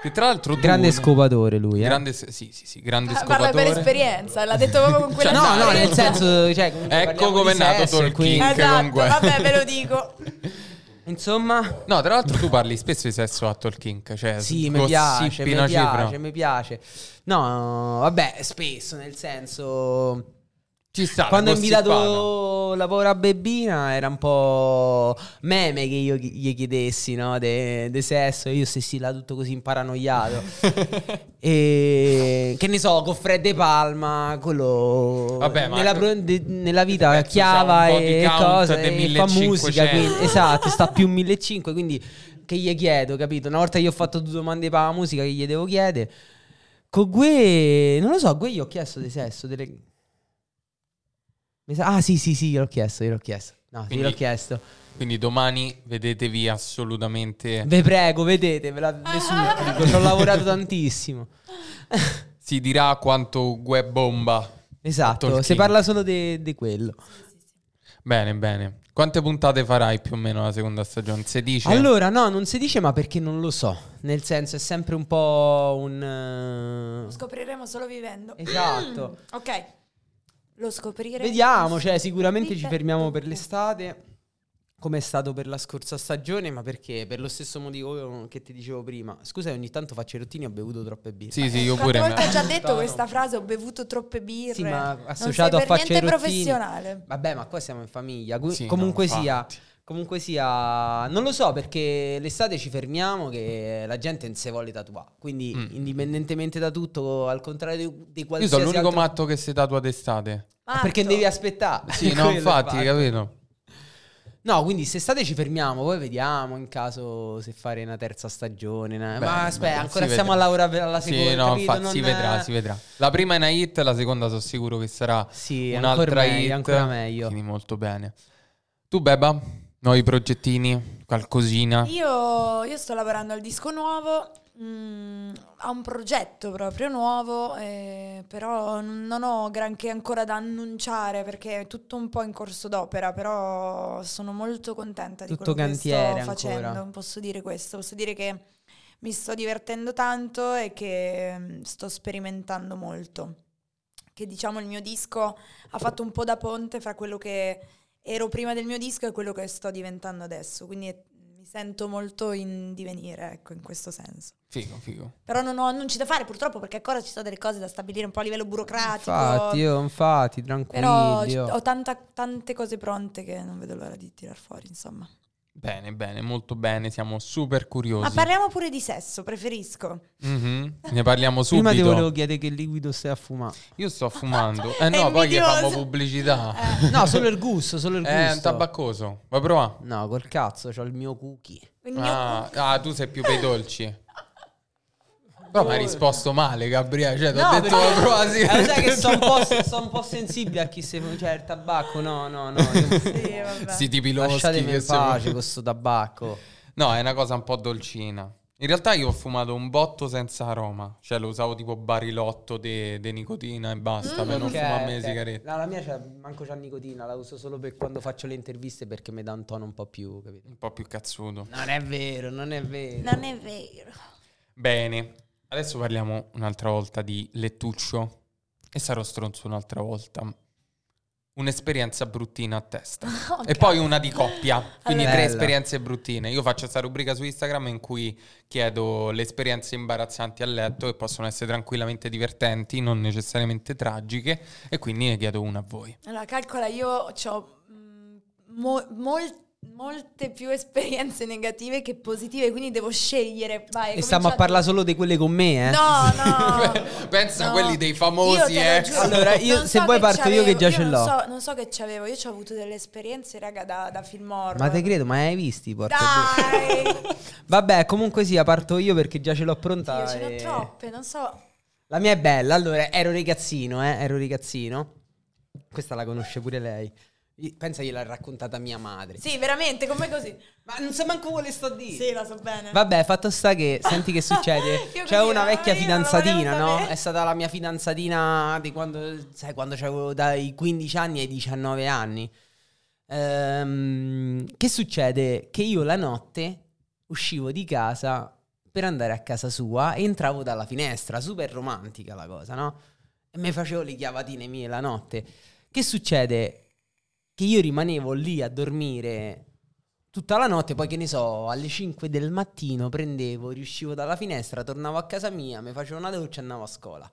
Che tra l'altro tu- Grande scopatore lui, eh. Grande, sì, sì, sì, grande Ah, Parla scopatore. per esperienza, l'ha detto proprio con quella Cioè, no, no, nel senso, cioè, Ecco com'è di nato quindi- Esatto, comunque. vabbè, ve lo dico. Insomma, No, tra l'altro tu parli spesso di sesso a Talking, cioè sì, mi piace, mi piace, mi piace. No, vabbè, spesso, nel senso... Ci sta. Quando ho invitato la povera Bebina era un po' meme che io gli chiedessi, no? De, de sesso, io stessi là tutto così imparanoiato. e che ne so, con Fred De Palma, quello Vabbè, nella, de- nella vita chiava e cose e fa 1500. musica, quindi, esatto, sta più 1500, quindi che gli chiedo, capito? Una volta gli ho fatto due domande per la musica che gli devo chiedere. Con Gue, non lo so, Gue gli ho chiesto di sesso, delle... Mi sa- Ah sì sì sì, gliel'ho chiesto, gliel'ho chiesto. No, Quindi- gliel'ho chiesto. Quindi domani vedetevi assolutamente. Ve prego, vedete, ve la ve supplico, ci ho lavorato tantissimo. si dirà quanto gue bomba. Esatto, si parla solo di quello. Bene, bene. Quante puntate farai più o meno la seconda stagione? Si dice? Allora, no, non si dice ma perché non lo so. Nel senso è sempre un po' un... eh, Lo scopriremo solo vivendo. Esatto. Ok. Lo scopriremo. Vediamo, cioè sicuramente ci fermiamo per l'estate, come è stato per la scorsa stagione, ma perché? Per lo stesso motivo che ti dicevo prima. Scusa, ogni tanto faccio i rottini, ho bevuto troppe birre. Sì, sì, io pure. volte ho già detto questa frase? Ho bevuto troppe birre. Sì, ma Non associato a per faccia i niente rottini. professionale. Vabbè, ma qua siamo in famiglia. Sì, no, comunque sia, infatti. Comunque sia, non lo so perché l'estate ci fermiamo che la gente non si vuole tatuare. Quindi, Mm. indipendentemente da tutto, al contrario di, di Io qualsiasi sono l'unico altro- matto che si tatua d'estate. Matto. Perché devi aspettare. Sì, no, infatti, capito? No, quindi quest'estate ci fermiamo, poi vediamo in caso se fare una terza stagione. una- Beh, Ma aspetta, si ancora stiamo vedrà. a lavorare alla seconda. Sì, no, capito? infatti, si Non- vedrà, si vedrà. La prima è una hit, la seconda sono sicuro che sarà Sì, un'altra ancora meglio, hit. ancora meglio. Quindi molto bene. Tu, Beba? Nuovi progettini? Qualcosina? Io, io sto lavorando al disco nuovo, mm, a un progetto proprio nuovo, eh, però non ho granché ancora da annunciare perché è tutto un po' in corso d'opera, però sono molto contenta di Tutto quello che sto facendo, ancora. posso dire questo, posso dire che mi sto divertendo tanto e che mm, sto sperimentando molto. Che diciamo il mio disco ha fatto un po' da ponte fra quello che ero prima del mio disco e quello che sto diventando adesso, quindi è- mi sento molto in divenire, ecco, in questo senso. Figo, figo. Però non ho annunci da fare purtroppo perché ancora ci sono delle cose da stabilire un po' a livello burocratico. Infatti, io, infatti, tranquilli. Però ho tanta- tante cose pronte che non vedo l'ora di tirar fuori, insomma. Bene, bene, molto bene. Siamo super curiosi. Ma parliamo pure di sesso, preferisco. Mhm, Ne parliamo Prima subito. ti volevo chiedere che liquido stai a fumare. Io sto fumando. Eh no, poi gli invidioso. fanno pubblicità. Eh, No, solo il gusto, solo il gusto. È un tabaccoso. Vuoi provare? No, col cazzo, c'ho il mio cookie. il mio- Ah, ah, tu sei più per i dolci. Però mi hai risposto male, Gabriele. Cioè, ti ho No, detto quasi. Eh, lo sai che sono un, po', sono un po' sensibile a chi si cioè il tabacco, no, no, no. Sì, vabbè. Sti tipi loschi Lasciatemi in si- pace con sto tabacco. No, è una cosa un po' dolcina. In realtà io ho fumato un botto senza aroma. Cioè lo usavo tipo barilotto di nicotina e basta per non Ok, fumare le ok. sigarette. No, la mia c'ha, manco c'ha nicotina, la uso solo per quando faccio le interviste perché mi dà un tono un po' più, capito? Un po' più cazzuto. Non è vero, non è vero. Non è vero. Bene, adesso parliamo un'altra volta di lettuccio. E sarò stronzo un'altra volta. Un'esperienza bruttina a testa. Ok. E poi una di coppia, quindi Allora- tre Bella. esperienze bruttine. Io faccio questa rubrica su Instagram in cui chiedo le esperienze imbarazzanti a letto e possono essere tranquillamente divertenti, non necessariamente tragiche, e quindi ne chiedo una a voi. Allora, calcola, io ho molte più esperienze negative che positive, quindi devo scegliere. Vai, E stiamo a parlare solo di quelle con me, eh? No, no. Pensa a no. quelli dei famosi, Io eh. giuro, Allora, io- non se vuoi parto io che già ce non l'ho. So, non so che c'avevo, io ci ho avuto delle esperienze, raga, da, da film horror. Ma te credo, ma hai visti? Porca Dai! Vabbè, comunque sia, parto io perché già ce l'ho pronta. Io ce ne e- ho troppe, non so. La mia è bella. Allora, ero ragazzino, eh? Ero ragazzino. Questa la conosce pure lei. Pensa gliel'ha raccontata mia madre. Sì, veramente, come così? Ma non so manco quale sto a dire. Sì, la so bene. Vabbè, fatto sta che, senti che succede? C'è una ah, vecchia fidanzatina, no? È stata la mia fidanzatina di quando, sai, quando avevo dai 15 anni ai 19 anni. Ehm, che succede? Che io la notte uscivo di casa per andare a casa sua e entravo dalla finestra, super romantica la cosa, no? E mi facevo le chiavatine mie la notte. Che succede? Che io rimanevo lì a dormire tutta la notte, poi che ne so, alle 5 del mattino prendevo, riuscivo dalla finestra, tornavo a casa mia, mi facevo una doccia e andavo a scuola.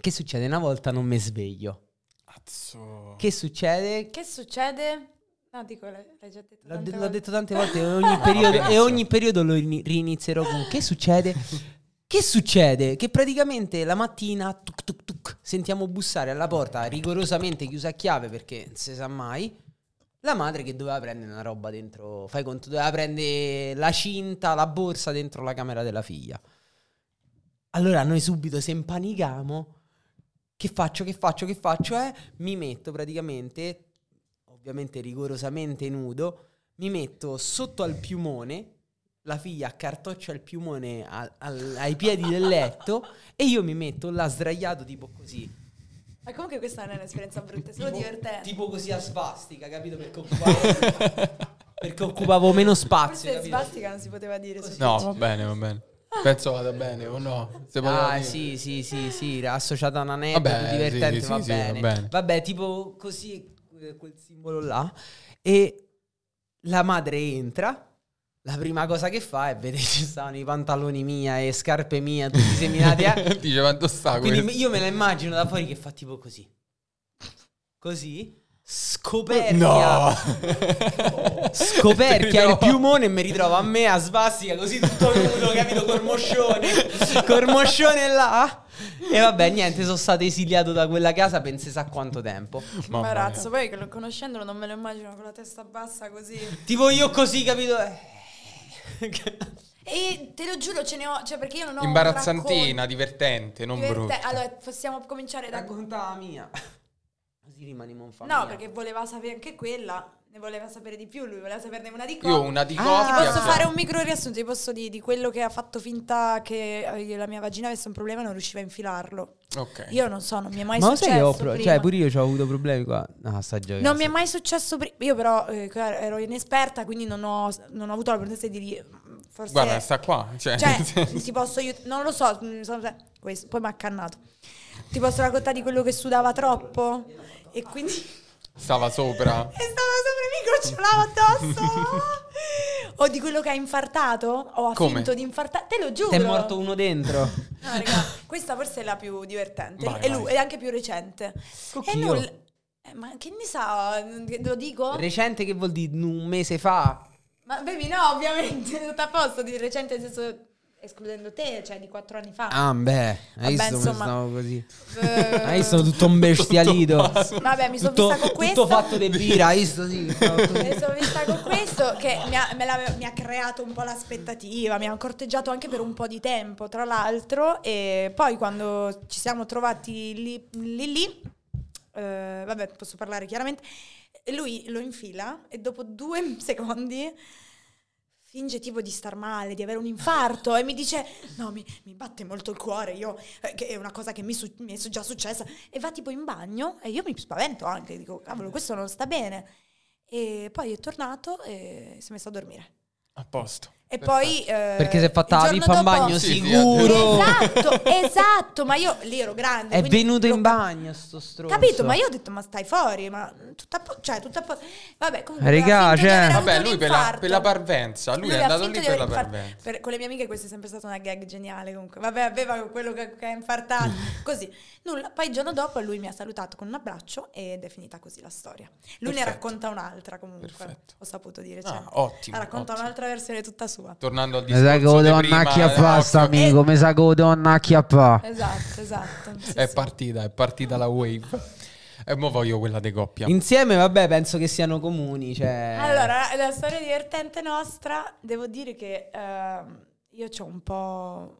Che succede? Una volta non mi sveglio. Cazzo. Che succede? Che succede? No, dico, l'hai già detto L'ho, tante l'ho volte. detto tante volte e ogni periodo, e ogni periodo lo rini- rinizierò con che succede? Che succede? Che praticamente la mattina tuc, tuc, tuc, sentiamo bussare alla porta rigorosamente chiusa a chiave perché non si sa mai. La madre che doveva prendere una roba dentro, fai conto, doveva prendere la cinta, la borsa dentro la camera della figlia. Allora noi subito si impanicamo. Che faccio? Che faccio? Che faccio? Eh? Mi metto praticamente, ovviamente rigorosamente nudo, mi metto sotto al piumone, la figlia accartoccia il piumone al- al- ai piedi del letto e io mi metto là sdraiato tipo così. Ma comunque questa non è un'esperienza brutta, è solo Tipo- divertente. Tipo così a svastica, capito? Perché occupavo, perché occupavo meno spazio. Forse capito? svastica non si poteva dire. No, va bene, va bene. Penso vada bene o no? Ah, dire. sì, sì, sì, sì, era associata a un aneddoto Vabbè, divertente, sì, va, sì, sì, va bene. bene. Vabbè, tipo così, eh, quel simbolo là. E la madre entra, la prima cosa che fa è vedere ci stavano i pantaloni mia e scarpe mie tutti seminati. eh. Dice quanto sta Quindi questo? io me la immagino da fuori che fa tipo così. Così. Scoperchia. No. Scoperchia il piumone e mi ritrovo a me a svastica così tutto nudo, capito? Col moscione. Col moscione là. E vabbè, niente, sono stato esiliato da quella casa per sa quanto tempo. Mamma Imbarazzo, poi conoscendolo non me lo immagino con la testa bassa così. Tipo io così, capito? Eh. E te lo giuro, ce ne ho, cioè perché io non ho un Imbarazzantina, racconto divertente, non diverte- brutta. Allora, possiamo cominciare da Racconta la mia. Così rimaniamo in famiglia. No, perché voleva sapere anche quella, ne voleva sapere di più, lui voleva saperne una di Io coppia. una di Ah, coppia. Ti posso cioè- fare un micro riassunto, ti posso dire di quello che ha fatto finta che eh, la mia vagina avesse un problema e non riusciva a infilarlo. Ok. Io non so, non mi è mai Ma successo sai che ho pro- prima. Cioè, pure io ho avuto problemi qua. No, sta giocando. Non mi è mai successo prima. Io però eh, ero inesperta, quindi non ho, non ho avuto la prudenza di dire mm, forse Guarda, sta qua. Cioè, Cioè, ti posso aiutare. Non lo so, mm, sono- questo, poi mi ha accannato. Ti posso raccontare di quello che sudava troppo? E quindi. Stava sopra. E stava sopra mi gocciolava addosso. o di quello che ha infartato? O ha Come? finto di infartare? Te lo giuro. Ti è morto uno dentro. No, raga, questa forse è la più divertente. Vai, e vai. lui è anche più recente. Cocchio. E nulla. eh, ma che ne sa? Lo dico? Recente che vuol dire un mese fa? ma bevi, no, ovviamente. Tutto a posto. Di recente, nel senso. Escludendo te, cioè di quattro anni fa. Ah, beh, hai Vabbè, visto come insomma. stavo così? Eh, Hai visto tutto un bestialito? Vabbè, mi sono tutto, vista con tutto questo. fatto di birra, hai visto? Sì. Mi sono vista con questo che mi ha, mi ha creato un po' l'aspettativa, mi ha corteggiato anche per un po' di tempo, tra l'altro, e poi quando ci siamo trovati lì lì, lì, eh, vabbè, posso parlare chiaramente, e lui lo infila e dopo due secondi finge tipo di star male, di avere un infarto e mi dice no, mi, mi batte molto il cuore, io, eh, che è una cosa che mi, su- mi è già successa, e va tipo in bagno e io mi spavento anche, dico cavolo, questo non sta bene. E poi è tornato e si è messo a dormire. A posto. E Perfetto. poi... eh, Perché si è fatta il la pipa in bagno, Sì, sicuro. Esatto, esatto, ma io lì ero grande. È venuto in bagno sto stronzo. Capito, ma io ho detto, ma stai fuori, ma tutta a po- cioè, tutta a po- Vabbè, comunque... Regà, cioè- Vabbè, lui per la, per la parvenza. Lui, è ha andato lì per la parvenza. Per- con le mie amiche questa è sempre stata una gag geniale comunque. Vabbè, aveva quello che, che ha infartato. Così. Nulla. Poi il giorno dopo lui mi ha salutato con un abbraccio ed è finita così la storia. Lui ne Perfetto. racconta un'altra comunque. Perfetto. Ho saputo dire. Ah, Cioè, ottimo, racconta ottimo. un'altra versione tutta sua. Tornando al Mi sa che discorso ho di donna prima, acchiappa eh, amico, mi sa che ho donna acchiappa. Esatto, esatto. Sì, È sì. partita, è partita la wave. E mo voglio quella di coppia. Insieme, vabbè, penso che siano comuni, cioè... Allora, la storia divertente nostra, devo dire che ehm, io c'ho un po'...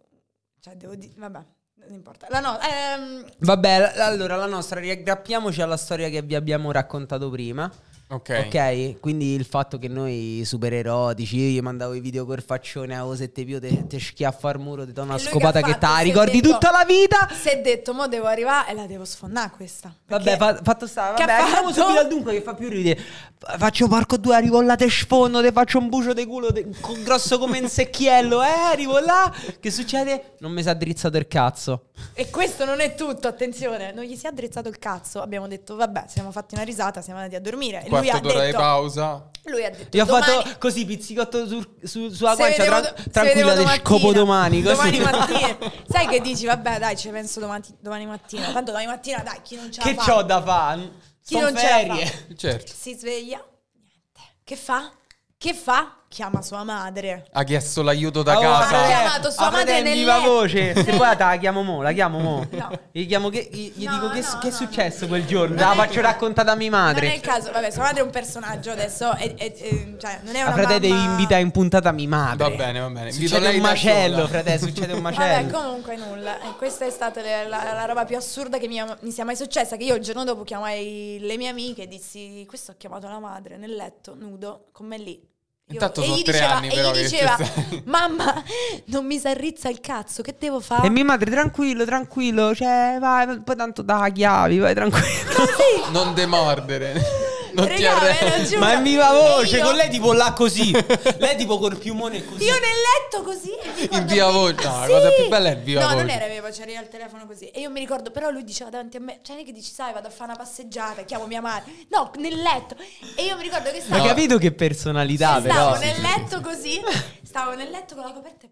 Cioè, devo dire... Vabbè. Non importa. La no, ehm, Vabbè, allora la nostra riaggrappiamoci alla storia che vi abbiamo raccontato prima. Ok. Ok, quindi il fatto che noi super erotici, io gli mandavo i video col faccione a Osette Pio, te, te schiaffo al muro, ti do una che scopata che, fatto? te la ricordi detto- tutta la vita. si è detto, mo devo arrivare e la devo sfondare questa. Vabbè, fa- fatto sta, Che vabbè, fatto? subito al dunque che fa più ridere. Fa- Faccio porco due, arrivo là, te sfondo, te faccio un bucio di culo te- grosso come un secchiello, eh, arrivo là. Che succede? Non mi si è drizzato il cazzo. E questo non è tutto, attenzione, non gli si è addrizzato il cazzo. Abbiamo detto, vabbè, siamo fatti una risata, siamo andati a dormire. Lui Quarto ha d'ora di detto, pausa. lui ha detto, Io ho domani- fatto così, pizzicotto su- su- sulla se guancia, se tranquilla, te scopo domani. Così. Domani mattina. Sai che dici, vabbè, dai, ci penso domani, domani mattina. Tanto domani mattina, dai, chi non ce la Che fa? c'ho da fare? Chi Son non ce la ferie. fa? Certo. Si sveglia, niente. Che fa? Che fa? Chiama sua madre. Ha chiesto l'aiuto da Oh, casa. Ha chiamato sua ah, madre nel viva letto. voce. Se poi te la chiamo mo, la chiamo mo. No. Gli, chiamo che, gli, gli No, dico che, no, che è no, successo no. quel giorno. La è- faccio raccontare a mia madre. Non è il caso, vabbè, sua madre è un personaggio adesso. E, e- e- cioè, non è La una frate devi mamma- invitare in puntata mia madre. Va bene, va bene. Succede un macello, frate, succede un Vabbè, macello. comunque nulla. E questa è stata le- la, la roba più assurda che mi, mi sia mai successa. Che io il giorno dopo chiamai le mie amiche e dissi: Questo ho chiamato la madre nel letto, nudo, con me lì. Intanto e sono gli tre diceva, anni e però gli che diceva. Mamma, non mi si arrizza il cazzo, che devo fare? E mia madre, tranquillo, tranquillo, cioè, vai, poi tanto da chiavi, vai tranquillo. Così. Non demordere. Non lo giuro. Ma è viva voce, io- con lei tipo là così. lei tipo col piumone così. Io nel letto così. ricordo- viva voce. No, la cosa più bella è il viva no, voce. non era viva voce, era il telefono così. E io mi ricordo, però lui diceva davanti a me, cioè non è che dici, sai, vado a fare una passeggiata, chiamo mia madre. No, nel letto. E io mi ricordo che stavo... Hai capito che personalità, stavo però? nel letto così, stavo nel letto con la coperta e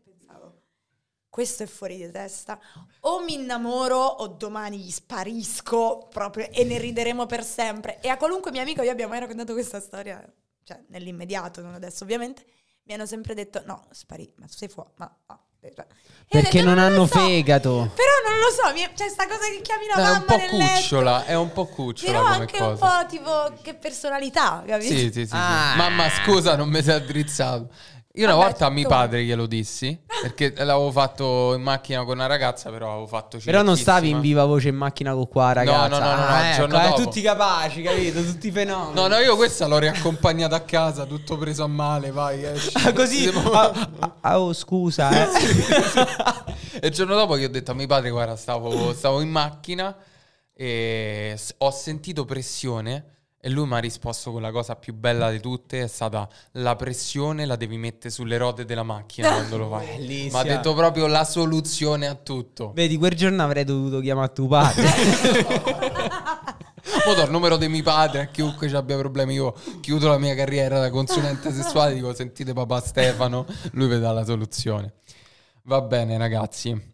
questo è fuori di testa. O mi innamoro o domani gli sparisco proprio e ne rideremo per sempre. E a qualunque mio amico io abbia mai raccontato questa storia, cioè nell'immediato, non adesso ovviamente, mi hanno sempre detto no, sparì, ma tu sei fuori, ma... no. E io ho Perché detto, non lo hanno so. fegato. Però non lo so, mi- c'è sta cosa che chiami la È mamma un po' nel letto. cucciola, è un po' cucciola Però come anche cosa. un po' tipo che personalità, capito? Sì, sì, sì, sì. Ah. Mamma, scusa, non mi sei addrizzato. Io una Vabbè, volta a mio padre glielo dissi, perché l'avevo fatto in macchina con una ragazza, però avevo fatto Però non stavi in viva voce in macchina con qua, ragazza. no, no, no, no, Ah, il giorno ecco, eh, dopo. tutti capaci, capito? Tutti fenomeni. No, no, io questa l'ho riaccompagnata a casa, tutto preso a male, vai, esci. Ah, così. Ah, ah, ah, oh, scusa, eh. E il giorno dopo che ho detto a mio padre, guarda, stavo, stavo in macchina e ho sentito pressione e lui mi ha risposto con la cosa più bella di tutte, è stata la pressione la devi mettere sulle ruote della macchina quando lo fai. Bellissima. Mi ha detto proprio la soluzione a tutto. Vedi, quel giorno avrei dovuto chiamare tuo padre. Ora il numero di mio padre, a chiunque ci abbia problemi, io chiudo la mia carriera da consulente sessuale, dico sentite papà Stefano, lui vi dà la soluzione. Va bene ragazzi,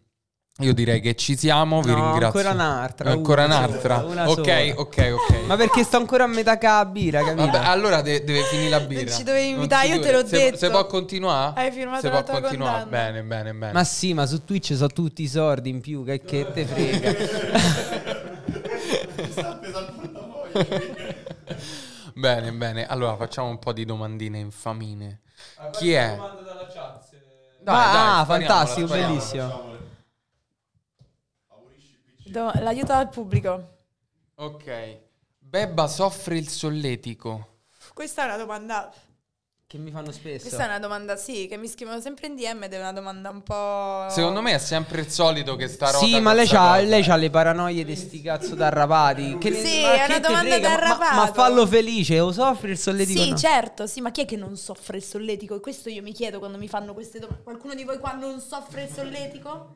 io direi che ci siamo, vi No, ringrazio. ancora un'altra, Ancora una un'altra? una ok, ok, ok. Ma perché sto ancora a metà cabira, capito? Vabbè, allora de- deve finire la birra. ci dovevi Non invitare, io te l'ho se, detto. Se può continuare? Hai firmato se la può tua continuare. condanna. Bene, bene, bene. Ma sì, ma su Twitch sono tutti i sordi in più, che, che te frega. bene, bene. Allora facciamo un po' di domandine infamine. Chi è? Dai, ah, dai, spariamola, fantastico, spariamola. bellissimo. Do- l'aiuto al pubblico. Ok. Bebba soffre il solletico. Questa è una domanda. Che mi fanno spesso. Questa è una domanda, sì, che mi scrivono sempre in DM ed è una domanda un po'. Secondo me è sempre il solito che sta roba Sì, ma lei c'ha, cosa. lei c'ha le paranoie di sti cazzo da arrapati. Che Sì, ma è che una domanda da Ma- ma, fallo felice, o soffri il solletico? Sì, no? certo, sì, ma chi è che non soffre il solletico? E questo io mi chiedo quando mi fanno queste domande. Qualcuno di voi qua non soffre il solletico?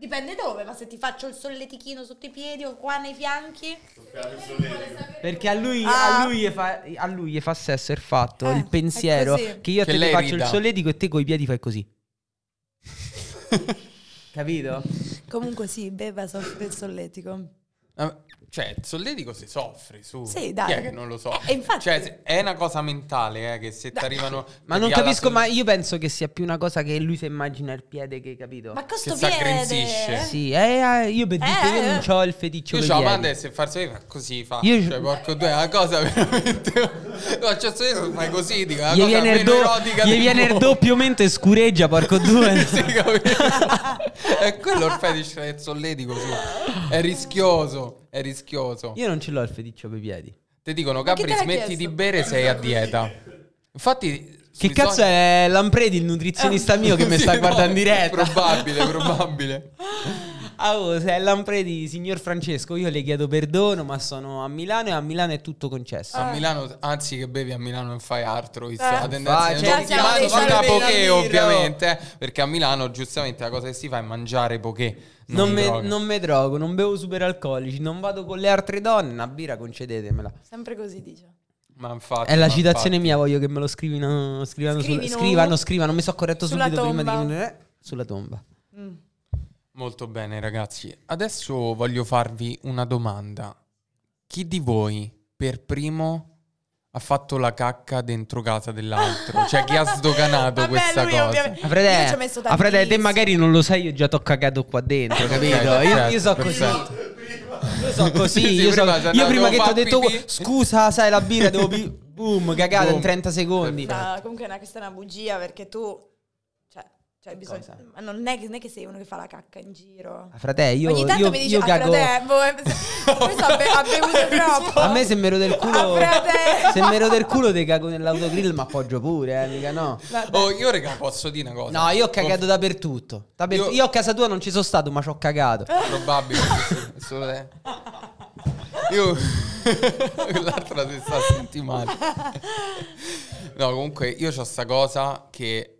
Dipende dove, ma se ti faccio il solletichino sotto i piedi o qua nei fianchi? Perché a lui, Ah. a lui gli fa, a lui gli fa sesso il fatto, Eh, il pensiero che io a Che te faccio rida. il solletico e te coi piedi fai così. Capito? Comunque sì, Beva soffre il solletico. Eh, Cioè, il solletico si soffre, su. Sì, dai. Chi è che non lo so? Eh, infatti- Cioè, è una cosa mentale, eh, che se ti arrivano... Ma non la capisco, soll- ma io penso che sia più una cosa che lui si immagina il piede che capito. Ma questo Che piede... Sì, eh, eh, io per dire Eh, io non ho il feticcio Io la banda e se far fa così, fa. Io- Cioè, porco due, è una cosa veramente... No, c'è solletico, fai così, dico, una Gli cosa viene, il, meno do- erotica gli viene il doppio mente e scureggia, porco due. Sì, capito? è quello il fetish del solletico, su. È rischioso, è rischioso. Io non ce l'ho il feticcio per i piedi. Ti dicono, Gabri, l'ha smetti chiesto? di bere, sei a dieta. Infatti... Che cazzo è Lampredi, il nutrizionista mio che mi Sì, sta no, guardando in diretta? Probabile, probabile. Ah, oh, se è Lampredi, signor Francesco, io le chiedo perdono, ma sono a Milano e a Milano è tutto concesso. A Milano, anzi che bevi a Milano non fai altro, Eh. la tendenza di cioè, non mangi poké ovviamente, eh, perché a Milano giustamente la cosa che si fa è mangiare poké, non, Non me, droga. non me drogo, non bevo superalcolici, non vado con le altre donne, una birra concedetemela. Sempre così dice. Ma infatti, È la ma citazione infatti. mia, voglio che me lo scrivino, scrivano, Scrivino. scrivano, scrivano, mi sono corretto Sulla subito prima tomba. di... Eh, sulla tomba. Mm. Molto bene ragazzi, adesso voglio farvi una domanda. Chi di voi per primo ha fatto la cacca dentro casa dell'altro? Cioè chi ha sdoganato Vabbè, questa lui cosa? ovviamente- Io ci ho messo a Frede, te tantissimo. magari non lo sai, io già t'ho cagato qua dentro, capito? Io, io so così. Io so così, Sì, sì, io, so- prima io andato, prima che ti ho fa detto pipì. scusa, sai la birra, devo pi- boom, cagata in Boom. 30 secondi. No, comunque è una, questa è una bugia perché tu... Cioè, bisogna, Cosa? ma non è, che- non è che sei uno che fa la cacca in giro. Ah, Frate, io, Ogni tanto io, mi dice, io "Ah, cago. frate, boh, eh, questo ha, be- ha bevuto troppo. A me se del culo. Ah, frate. se mero del culo te cago nell'autogrill, ma appoggio pure, eh, mica no. Vabbè. Oh, io raga posso dire una cosa? No, io ho cagato dappertutto. Dappertutto. Io- Io... a casa tua non ci sono stato, ma ci ho cagato. Probabile. sì, sì, assolutamente. Io l'altra si sta a sentire male. No, comunque io ho sta cosa che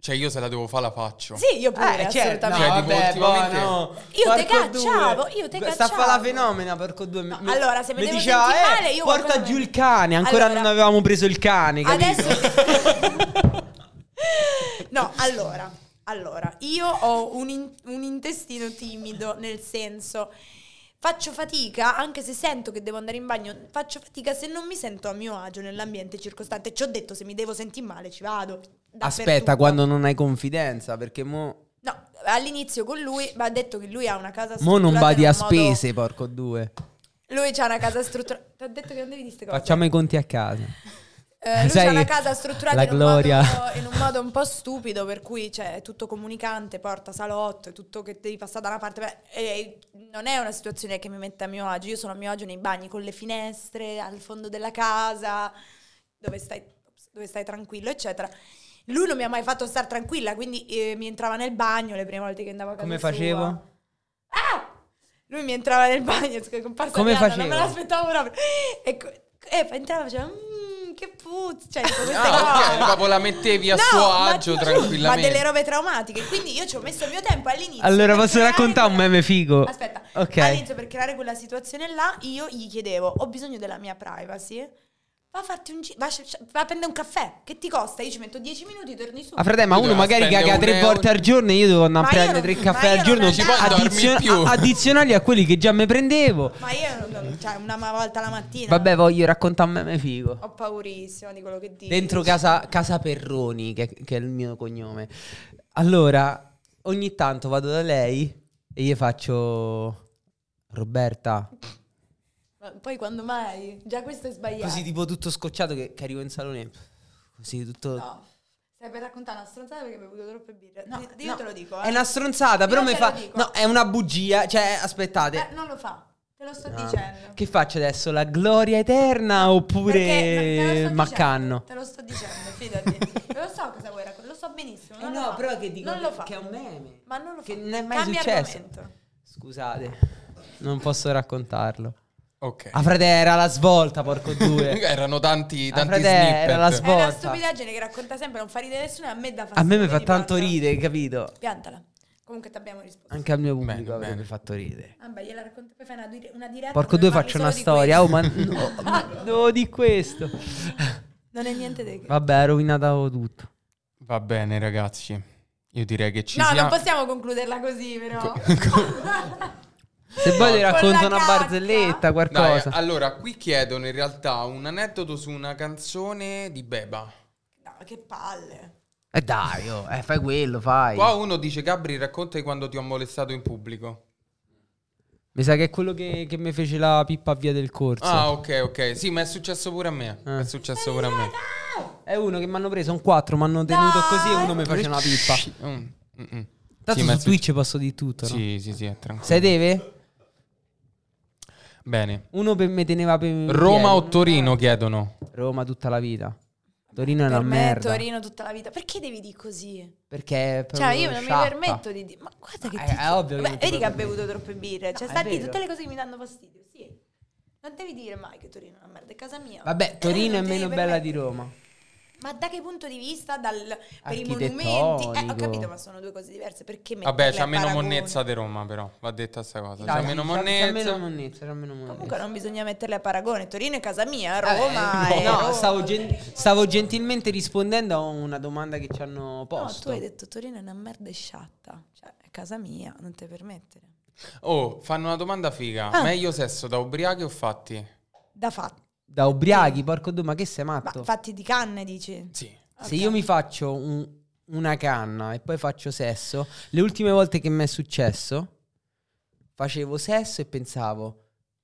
cioè io se la devo fare la faccio. Sì, io pure, Eh, certo, no, assolutamente. Cioè, tipo, vabbè, ultimamente- boh, no. Io te cacciavo, due. io te Sta a cacciavo. fa la fenomena, porco due. Mi- mi- Allora, se mi vedevo diceva, sentire eh, male, io porta giù me- il cane, ancora Allora- non avevamo preso il cane, capito? Adesso... no, allora, allora, io ho un, in- un intestino timido, nel senso... Faccio fatica, anche se sento che devo andare in bagno, faccio fatica se non mi sento a mio agio nell'ambiente circostante. Ci ho detto, se mi devo sentire male ci vado. Aspetta, quando non hai confidenza, perché mo... No, all'inizio con lui, ma ha detto che lui ha una casa Mo non strutturata vadi a un modo- spese, porco due. Lui c'ha una casa strutturata... Ti ho detto che non devi dire queste cose. Facciamo i conti a casa. Eh, lui Sai, una casa strutturata la in un, modo, in un modo un po' stupido, per cui c'è è tutto comunicante, porta salotto, è tutto che devi passare da una parte. E non è una situazione che mi mette a mio agio. Io sono a mio agio nei bagni con le finestre, al fondo della casa, dove stai, dove stai tranquillo, eccetera. Lui non mi ha mai fatto stare tranquilla, quindi eh, mi entrava nel bagno le prime volte che andavo a casa Come sua. facevo? Ah! Lui mi entrava nel bagno, scusa, comparsa Come Diana, facevo? Non me l'aspettavo proprio. E, e entrava e faceva, mmm, che puzza. Cioè, tipo queste Ah, cose. ok, proprio la mettevi a No, suo ma agio giuro, tranquillamente. Ma delle robe traumatiche. Quindi io ci ho messo il mio tempo all'inizio. Allora, posso creare raccontare un meme figo? Aspetta, Ok. all'inizio per creare quella situazione là, io gli chiedevo, ho bisogno della mia privacy. Va a farti un giro, va, a- va a prendere un caffè. Che ti costa? Io ci metto 10 minuti, torni su. Ah, frate, ma uno magari caga un tre euro. volte al giorno e io devo andare a Ma prendere tre caffè al giorno ci puoi dormire addizio- più. a- addizionali a quelli che già mi prendevo. Ma io, non- cioè, una volta la mattina. Vabbè, voglio raccontare un meme figo. Ho paurissimo di quello che dici. Dentro casa, casa Perroni, che, che è il mio cognome. Allora, ogni tanto vado da lei e gli faccio... Roberta, poi quando mai? Già questo è sbagliato. così tipo tutto scocciato che, che arrivo in salone. Così tutto... No. Stai per raccontare una stronzata perché hai bevuto troppe birre. No, Io- io no, te lo dico. È eh. una stronzata, Io però mi fa... No, è una bugia. Cioè, aspettate. Eh, non lo fa. Te lo sto No. dicendo. Che faccio adesso? La gloria eterna oppure Perché- no, te lo sto Maccanno? dicendo, Te lo sto dicendo, fidati. lo so cosa vuoi raccontare, lo so benissimo. Eh non no, lo fa. però che dico non lo fa. che è un meme. Ma non lo Che fa. non è mai Cambia successo. argomento. Scusate, non posso raccontarlo. Ok. Ah, frate, era la svolta, porco due. Erano tanti, tanti frate, snippet. era la È svolta. una stupidaggine che racconta sempre, non fa ridere nessuno a me dà A fastidio. me mi fa tanto ridere, capito? Piantala. Comunque ti abbiamo risposto. Anche al mio Bene, pubblico avrebbe bene. fatto ridere. Vabbè, gliela racconto, poi fai una, dire- una diretta. Porco due faccio una storia. Oh, ma no, devo di questo. Non è niente di che. Vabbè, ha rovinato tutto. Va bene, ragazzi. Io direi che ci no, siamo. non possiamo concluderla così, però. Se vuoi ti Con racconto una cacca. barzelletta, Dai, qualcosa. allora, qui chiedono in realtà un aneddoto su una canzone di Beba. No, che palle. Eh dai, oh, eh, fai quello, fai. Qua uno dice, Gabri, racconta di quando ti ho molestato in pubblico. Mi sa che è quello che, che mi fece la pippa a via del corso. Ah, ok, ok. Sì, ma è successo pure a me. Eh. È successo pure a me. È uno che mi hanno preso, un 4, mi hanno tenuto Dai. così e uno mi faceva una pippa. Mm, mm, mm. Tanto Sì, su Twitch posso di tutto, no? Sì, sì, sì, è tranquillo. Se deve? Bene. Uno per me teneva per Roma o. Torino chiedono. Roma tutta la vita. Torino è una per me merda. Torino tutta la vita. Perché devi dire così? Perché è Cioè, io non mi permetto di dire. Ma guarda che Eh, ti. è ovvio che Beh, vedi che ha bevuto troppe birre. Cioè, No, sta è a dire vero. tutte le cose che mi danno fastidio. Sì. Non devi dire mai che Torino è una merda, è casa mia. Vabbè, Torino è meno bella di. Roma. Ma da che punto di vista? Dal, per i monumenti? Eh, ho capito, ma sono due cose diverse. Perché Vabbè, c'ha a meno paragone? monnezza di Roma, però. Va detta sta cosa. Dai, C'ha meno C'ha monnezza. meno monnezza, c'ha meno monnezza. Comunque non bisogna metterle a paragone. Torino è casa mia, Eh, Roma no, è no, Roma. stavo, gen- stavo gentilmente rispondendo a una domanda che ci hanno No, posto. tu hai detto Torino è una merda e sciatta. Cioè, è casa mia, non te permettere. Oh, fanno una domanda figa. Ah. Meglio sesso da ubriachi o fatti? Da fatti. Da ubriachi, porco due, ma che sei Ma matto? fatti di canne, dici? Sì. Se io mi faccio un- una canna e poi faccio sesso, le ultime volte che mi è successo, facevo sesso e pensavo,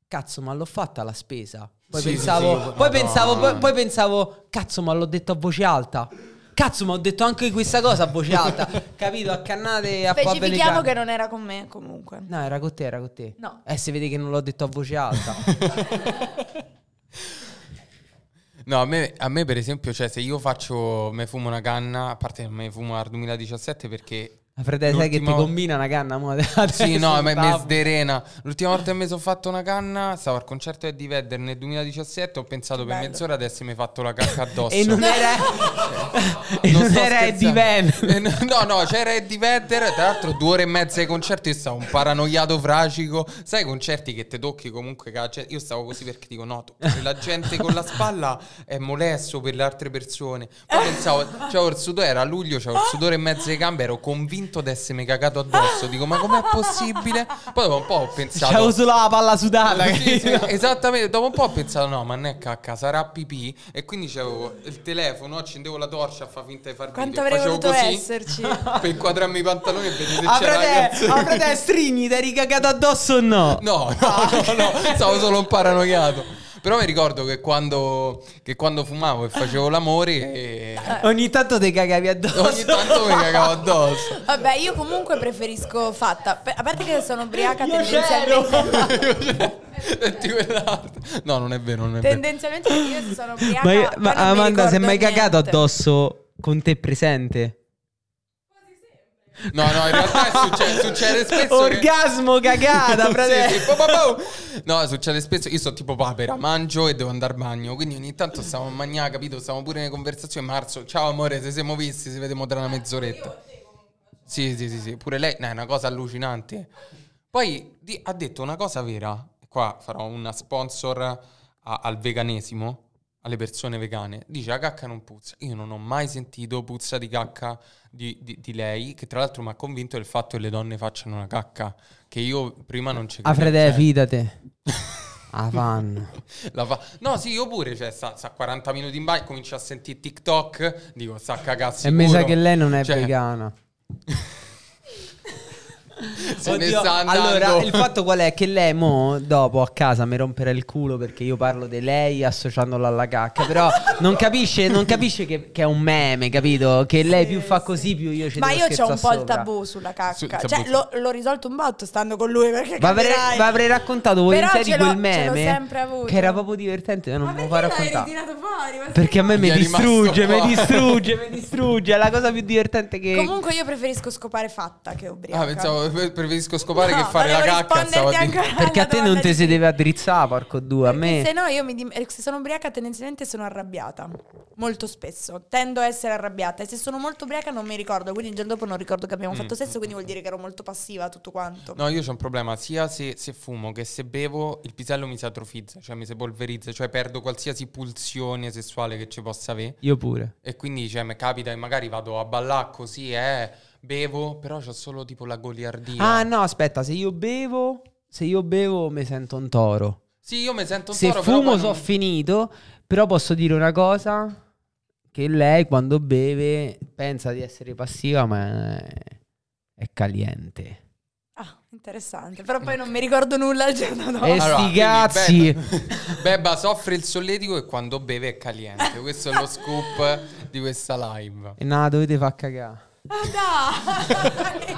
cazzo, ma l'ho fatta la spesa. Poi Sì, pensavo, sì, sì. poi pensavo, poi, poi pensavo, cazzo, ma l'ho detto a voce alta. Cazzo, ma ho detto anche questa cosa a voce alta. Capito? A cannate a Specifichiamo che non era con me, comunque. No, era con te, era con te. No. Eh, si vede che non l'ho detto a voce alta. No, a me, a me, per esempio, cioè, se io faccio, me fumo una canna, a parte me fumo dal 2017 perché... Ma fratello, sai che ti combina una canna? mo? Sì, no, me Stavo- sderena. L'ultima volta che mi sono fatto una canna, stavo al concerto di Eddie Vedder nel 2017, ho pensato per Bello. mezz'ora di essermi fatto la cacca addosso. E non era, e non sto era Eddie. Vedder. No, no, c'era Eddie Vedder. Tra l'altro, due ore e mezza di concerto. Io stavo un paranoiato fragico. Sai, i concerti che ti tocchi comunque. la gente- Io stavo così perché dico: no, toccare la gente con la spalla è molesto per le altre persone. Poi pensavo, c'avevo il sudore, era luglio, c'avevo il sudore in mezzo ai gambe. Ero convinto di essermi cagato addosso. Dico, ma com'è possibile? Poi dopo un po' ho pensato. C'avevo solo la palla sudata. Sì, esattamente, dopo un po' ho pensato no, ma non è cacca, sarà pipì e quindi c'avevo il telefono, accendevo la torcia a far finta di far Quanto video, avrei facevo voluto esserci? per inquadrarmi i pantaloni e vedere se Ah, c'era frate, strigni, ti eri cagato addosso o no? No, no, no, no, stavo solo un paranoiato. Però mi ricordo che quando, che quando fumavo e facevo l'amore e Ogni tanto ti cagavi addosso. ogni tanto mi cagavo addosso. Vabbè, io comunque preferisco fatta. A parte che sono ubriaca Io tendenzialmente. No, non è vero, non è vero. tendenzialmente io se sono ubriaca. Ma, poi ma Amanda, sei ricordo mai cagato addosso con te presente? No, no, in realtà è succe- succede spesso che... Orgasmo cagata, fratello. Sì, sì, po, po, po. No, succede spesso. Io sono tipo papera, mangio e devo andare al bagno. Quindi ogni tanto stiamo a mangiare, capito? Stiamo pure nelle conversazioni. Marzo, ciao amore, se siamo visti, ci vediamo tra una mezz'oretta. Sì, sì, sì, sì. Pure lei, no, è una cosa allucinante. Poi di- ha detto una cosa vera. Qua farò una sponsor a- al veganesimo, alle persone vegane. Dice la cacca non puzza. Io non ho mai sentito puzza di cacca di, di- di lei, che tra l'altro mi ha convinto del fatto che le donne facciano una cacca. Che io prima non ci Ah, credevo. fratello, Cioè, fidate. Ah, la fa- No, sì, io pure, cioè, sta, sta 40 minuti in bagno, comincio a sentire TikTok, dico, sta cagazzi. E mi sa che lei non è vegana. Se ne Oddio, sta andando. allora, il fatto qual è? Che lei mo, dopo a casa mi romperà il culo perché io parlo di lei associandola alla cacca. Però non capisce, non capisce che, che è un meme, capito? Che lei più fa così, più io ci Ma devo io c'ho un po' il sopra. tabù sulla cacca. Sul cioè, tabù. l'ho, l'ho risolto un botto stando con lui perché Ma avrei, capirai. ma avrei raccontato volentieri ce l'ho- quel ce l'ho meme sempre avuto. che era proprio divertente. e Non Ma me lo perché fa l'hai raccontare. ritirato fuori? Ma Perché a me mi Gli è rimasto distrugge, mi qua. distrugge, mi distrugge. È la cosa più divertente che. Comunque io preferisco scopare fatta che ubriaca. Ah, pensavo, preferisco scopare No, che fare la cacca. Perché a te non ti si deve addrizzare, porco due. A me. se no io mi dim- eh, se sono ubriaca tendenzialmente sono arrabbiata molto spesso tendo a essere arrabbiata e se sono molto ubriaca non mi ricordo quindi il giorno dopo non ricordo che abbiamo Mm. fatto sesso quindi vuol dire che ero molto passiva tutto quanto No, io c'ho un problema, sia se, se fumo che se bevo, il pisello mi si atrofizza, cioè mi si polverizza, cioè perdo qualsiasi pulsione sessuale che ci possa avere. Io pure. E quindi cioè, mi capita che magari vado a ballare così, eh, bevo, però c'ho solo tipo la goliardia. Ah, no, aspetta, se io bevo. se io bevo mi sento un toro. Sì, io mi sento un Se toro, però fumo so non- finito, però posso dire una cosa, che lei quando beve pensa di essere passiva ma è, caliente. Ah, interessante. Però poi non mi ricordo nulla il giorno dopo. Eh, sti quindi cazzi. Bebba, Bebba soffre il solletico e quando beve è caliente. Questo è lo scoop di questa live. E no, dovete far cagare. Ah, dai!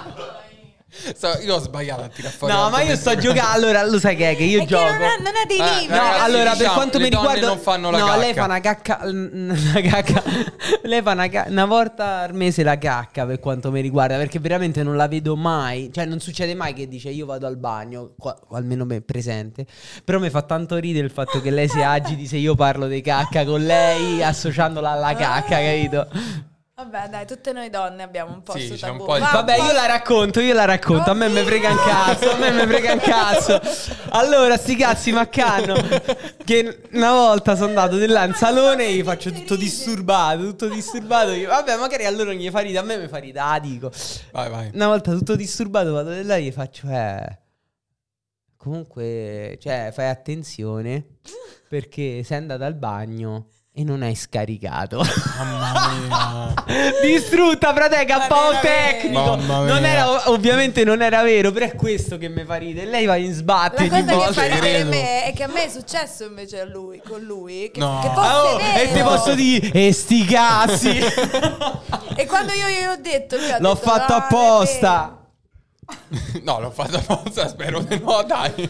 So- io ho sbagliato a tirare fuori No, ma io sto giocando. Allora, lo sai che è che io È che gioco. non ha, non ha dei Eh, limiti. No, Ragazzi, allora per diciamo, quanto le mi riguarda non fanno la No, cacca. lei fa una cacca una cacca lei fa una, ca- una volta al mese la cacca per quanto mi riguarda, perché veramente non la vedo mai, cioè non succede mai che dice io vado al bagno, qua- o almeno me presente. Però mi fa tanto ridere il fatto che lei si agiti se io parlo di cacca con lei associandola alla cacca, capito? Vabbè, dai, tutte noi donne abbiamo un po' Sì, su c'è un tabù. po' di- Va, Vabbè, io la racconto, io la racconto. A me mi frega un cazzo, a me mi frega un cazzo. Allora, sti cazzi maccanno. Che una volta sono andato di là in salone e gli faccio tutto disturbato, tutto disturbato. Io, vabbè, magari a loro non gli fa ridere, a me mi fa ridere, ah, dico. Vai, vai. Una volta tutto disturbato vado di là e gli faccio, eh... Comunque, cioè, fai attenzione perché sei andato al bagno e non hai scaricato. Mamma mia. Distrutta, frate, veramente. tecnico. Mamma Non era, ovviamente non era vero, però è questo che mi fa ridere. Lei va in sbatte La cosa che fa ridere me è che a me è successo invece a lui, con lui, che, No. che fosse Ah, oh, vero. e ti posso dire, e sti cazzi. E quando io glielo ho detto, L'ho detto, fatto "No, non è apposta. No, l'ho fatto apposta, spero di no, dai.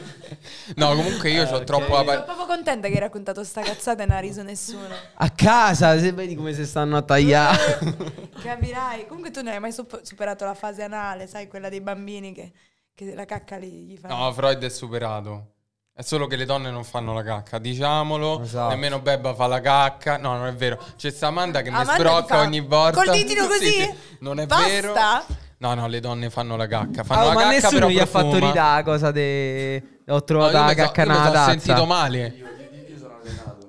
No, comunque io ho troppo la vero." Sono proprio contenta che hai raccontato sta cazzata e non ha riso nessuno. A casa, se vedi come si stanno a tagliare. Capirai. Comunque tu non hai mai sup- superato la fase anale, sai, quella dei bambini che, che la cacca li, gli fa. No, Freud è superato. È solo che le donne non fanno la cacca, diciamolo. Esatto. Nemmeno Bebba fa la cacca. No, non è vero. C'è sta Amanda che mi Amanda ti sbrocca fa ogni volta. col ditino Sì, così? sì. Non è Basta? vero. No, no, le donne fanno la cacca. Fanno Ah, la ma cacca nessuno però gli ha fatto profuma. ridere la cosa de... Ho No, trovato io la mi so- cacca mi nella sono tazza. sentito male.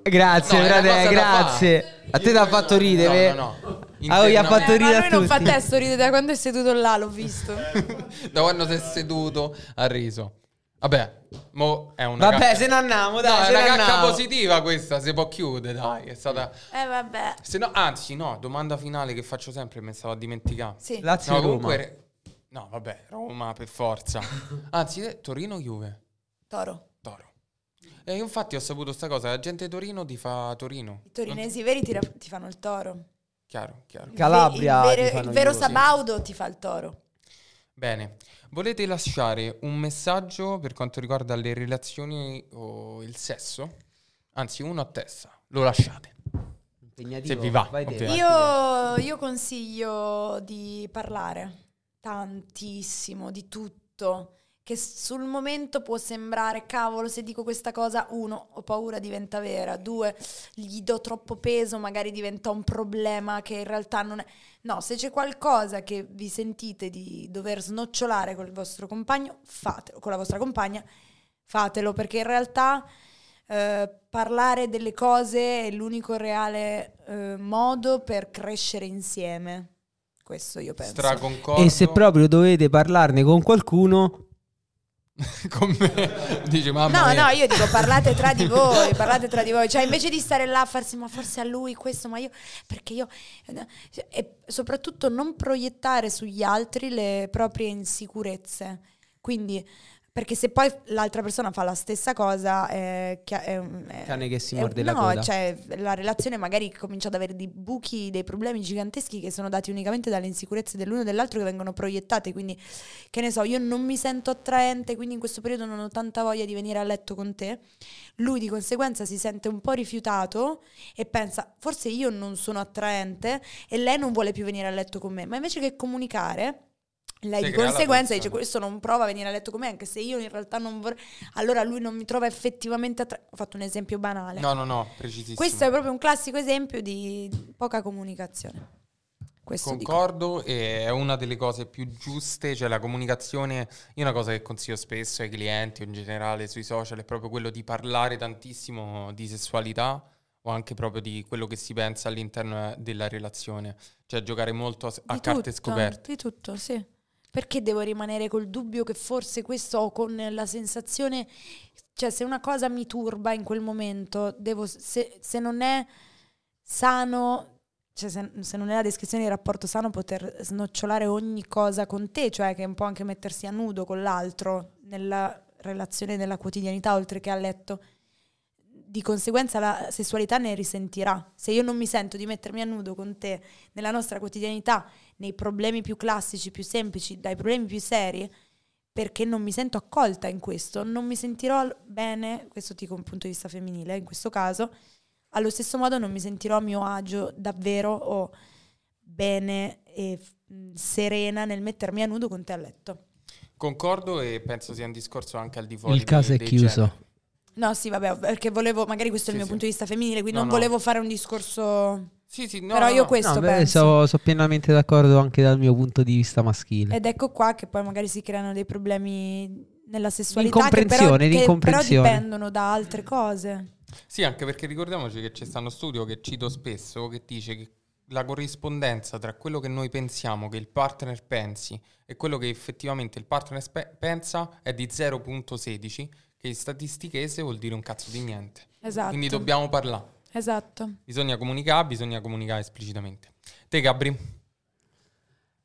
Grazie, No, frate, grazie. A te ti ha fatto ridere? No, no, no. Ah, oh, gli ha fatto Eh, ridere ma a lui non fa tutti. testo, ride da quando è seduto là, l'ho visto. da quando si è seduto ha riso. Vabbè, mo è una Vabbè, cacca. se ne andiamo, dai, No, è una cacca andiamo. positiva questa, si può chiudere, dai, è stata... Eh vabbè. Se no, anzi, no, domanda finale che faccio sempre, mi stavo a dimenticare. Sì. Lazio No, Roma. comunque... No, vabbè, Roma per forza. Anzi, eh, Torino-Juve. Toro. Toro. E io infatti ho saputo sta cosa, la gente di Torino ti fa Torino. I torinesi veri ti, ra- ti fanno il toro. Chiaro, chiaro. Il ve- Calabria Il, ti vero, il vero io, sì. Sabaudo ti fa il toro. Bene, volete lasciare un messaggio per quanto riguarda le relazioni o il sesso? Anzi, uno a testa, lo lasciate. Se vi va. Io, io consiglio di parlare tantissimo di tutto. Che sul momento può sembrare, cavolo, se dico questa cosa, uno, ho paura diventa vera, due, gli do troppo peso, magari diventa un problema che in realtà non è. No, se c'è qualcosa che vi sentite di dover snocciolare con il vostro compagno, fatelo, con la vostra compagna, fatelo, perché in realtà eh, parlare delle cose è l'unico reale eh, modo per crescere insieme. Questo io penso. Straconcordo. E se proprio dovete parlarne con qualcuno, con me dici mamma No, mia. no, io dico parlate tra di voi, parlate tra di voi, cioè invece di stare là a farsi ma forse a lui questo, ma io perché io e soprattutto non proiettare sugli altri le proprie insicurezze. Quindi perché se poi l'altra persona fa la stessa cosa è, chia- è, è- Cane che si è- morde la no, coda. cioè la relazione magari comincia ad avere dei buchi, dei problemi giganteschi che sono dati unicamente dalle insicurezze dell'uno e dell'altro che vengono proiettate, quindi che ne so, io non mi sento attraente, quindi in questo periodo non ho tanta voglia di venire a letto con te. Lui di conseguenza si sente un po' rifiutato e pensa, forse io non sono attraente e lei non vuole più venire a letto con me, ma invece che comunicare... Lei Si di conseguenza dice questo non prova a venire a letto con me anche se io in realtà non vorrei allora lui non mi trova effettivamente attraente ho fatto un esempio banale No, no, no, precisissimo. questo è proprio un classico esempio di poca comunicazione questo dico. Concordo e è una delle cose più giuste, cioè la comunicazione, io una cosa che consiglio spesso ai clienti o in generale sui social è proprio quello di parlare tantissimo di sessualità o anche proprio di quello che si pensa all'interno della relazione, cioè giocare molto a, a Di carte tutto, scoperte. di tutto sì perché devo rimanere col dubbio che forse questo o con la sensazione, cioè se una cosa mi turba in quel momento, devo, se, se non è sano, cioè se, se, non è la descrizione di rapporto sano, poter snocciolare ogni cosa con te, cioè che è un po' anche mettersi a nudo con l'altro nella relazione, nella quotidianità, oltre che a letto di conseguenza la sessualità ne risentirà. Se io non mi sento di mettermi a nudo con te nella nostra quotidianità, nei problemi più classici, più semplici, dai problemi più seri, perché non mi sento accolta in questo, non mi sentirò bene, questo dico un punto di vista femminile in questo caso, allo stesso modo non mi sentirò a mio agio davvero o bene e serena nel mettermi a nudo con te a letto. Concordo e penso sia un discorso anche al di fuori. Il caso è chiuso. Generi. No, sì, vabbè, perché volevo, magari questo è il Sì, mio sì. punto di vista femminile, quindi No, non no. volevo fare un discorso... Sì, sì, no, Però io questo No, beh, penso. so, so pienamente d'accordo anche dal mio punto di vista maschile. Ed ecco qua che poi magari si creano dei problemi nella sessualità che però, Incomprensione, che però dipendono da altre cose. Sì, anche perché ricordiamoci che c'è stato uno studio che cito spesso che dice che la corrispondenza tra quello che noi pensiamo che il partner pensi e quello che effettivamente il partner spe- pensa è di 0.16, che statistichese vuol dire un cazzo di niente. Esatto. Quindi dobbiamo parlare. Esatto. Bisogna comunicare, bisogna comunicare esplicitamente. Te, Gabri?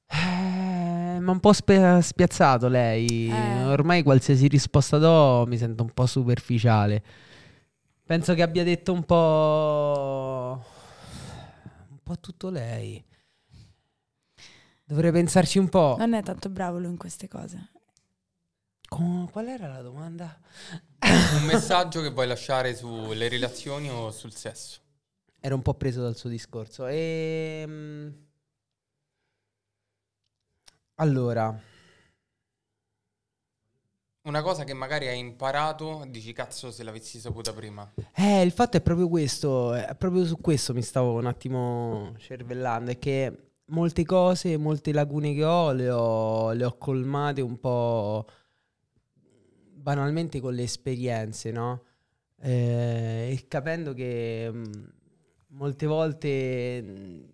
Eh, ma un po' spe- spiazzato lei. Eh. Ormai qualsiasi risposta do mi sento un po' superficiale. Penso che abbia detto un po'. un po' tutto lei. Dovrei pensarci un po'. Non è tanto bravo lui in queste cose. Co- Qual era la domanda? Un messaggio che vuoi lasciare sulle relazioni o sul sesso? Ero un po' preso dal suo discorso. Ehm... Allora, Una cosa che magari hai imparato, dici cazzo se l'avessi saputa prima. eh, il fatto è proprio questo, è proprio su questo mi stavo un attimo cervellando, è che molte cose, molte lacune che ho le ho, le ho colmate un po' banalmente con le esperienze, no? Eh, e capendo che mh, molte volte mh,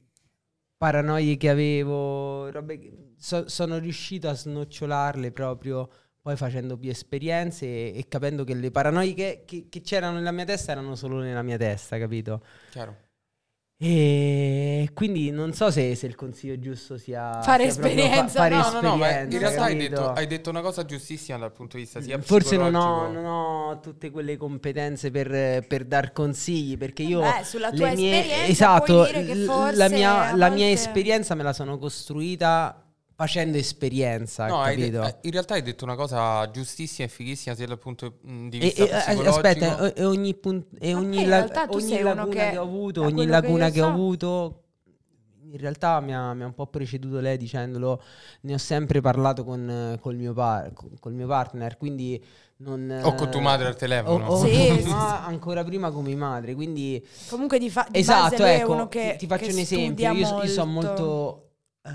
paranoie che avevo, robe so- sono riuscito a snocciolarle proprio poi facendo più esperienze e, e capendo che le paranoie che, che- che c'erano nella mia testa erano solo nella mia testa, capito? Chiaro? E quindi non so se, se il consiglio giusto sia Fare sia esperienza, fare no, No, no, no, ma in esperienza, realtà hai detto, hai detto una cosa giustissima dal punto di vista sia Forse non ho, non ho tutte quelle competenze per, per dar consigli, perché io Beh, sulla tua le mie- esperienza esatto, puoi dire che l- forse la, mia, la mia esperienza me la sono costruita facendo esperienza, No, hai de- capito? eh, in realtà hai detto una cosa giustissima e fighissima sia dal punto mh, di vista e- eh, psicologico. aspetta, e ogni, pun- e ogni, la- ogni laguna che, che, ho avuto, ogni quello che che, ho so- avuto, in realtà mi ha, mi ha un po' preceduto lei dicendolo, ne ho sempre parlato con, eh, col, mio par- con- col mio partner, quindi non... O con tua madre al telefono. O, o- Sì, sì, ma ancora prima con mia madre, quindi... Comunque di, fa- di esatto, base ecco, uno che ti, ti faccio che un esempio, io, io sono molto... eh,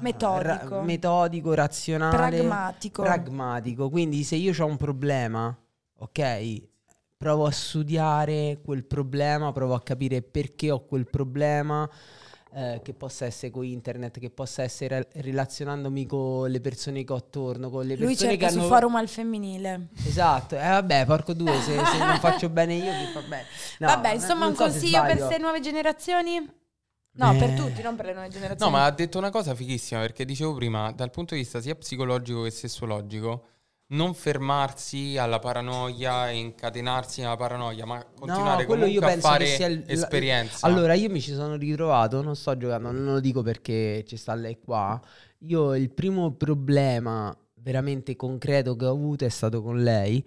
Metodico. ra- metodico, razionale, pragmatico. pragmatico. Quindi se io ho un problema, ok, provo a studiare quel problema, provo a capire perché ho quel problema, eh, che possa essere con internet, che possa essere relazionandomi con le persone che ho attorno, con le lui persone cerca che su hanno... forum al femminile. Esatto, eh vabbè, porco due, se, se non faccio bene io, chi fa bene? No, Vabbè, insomma, un so consiglio per queste nuove generazioni? No, Eh. per tutti, non per le nuove No, generazioni. ma ha detto una cosa fighissima perché dicevo prima, dal punto di vista sia psicologico che sessuologico, non fermarsi alla paranoia e incatenarsi nella paranoia, ma continuare No, quello io comunque a penso fare che sia il- la- esperienza. Allora, io mi ci sono ritrovato, non sto giocando, non lo dico perché ci sta lei qua. Io il primo problema veramente concreto che ho avuto è stato con lei,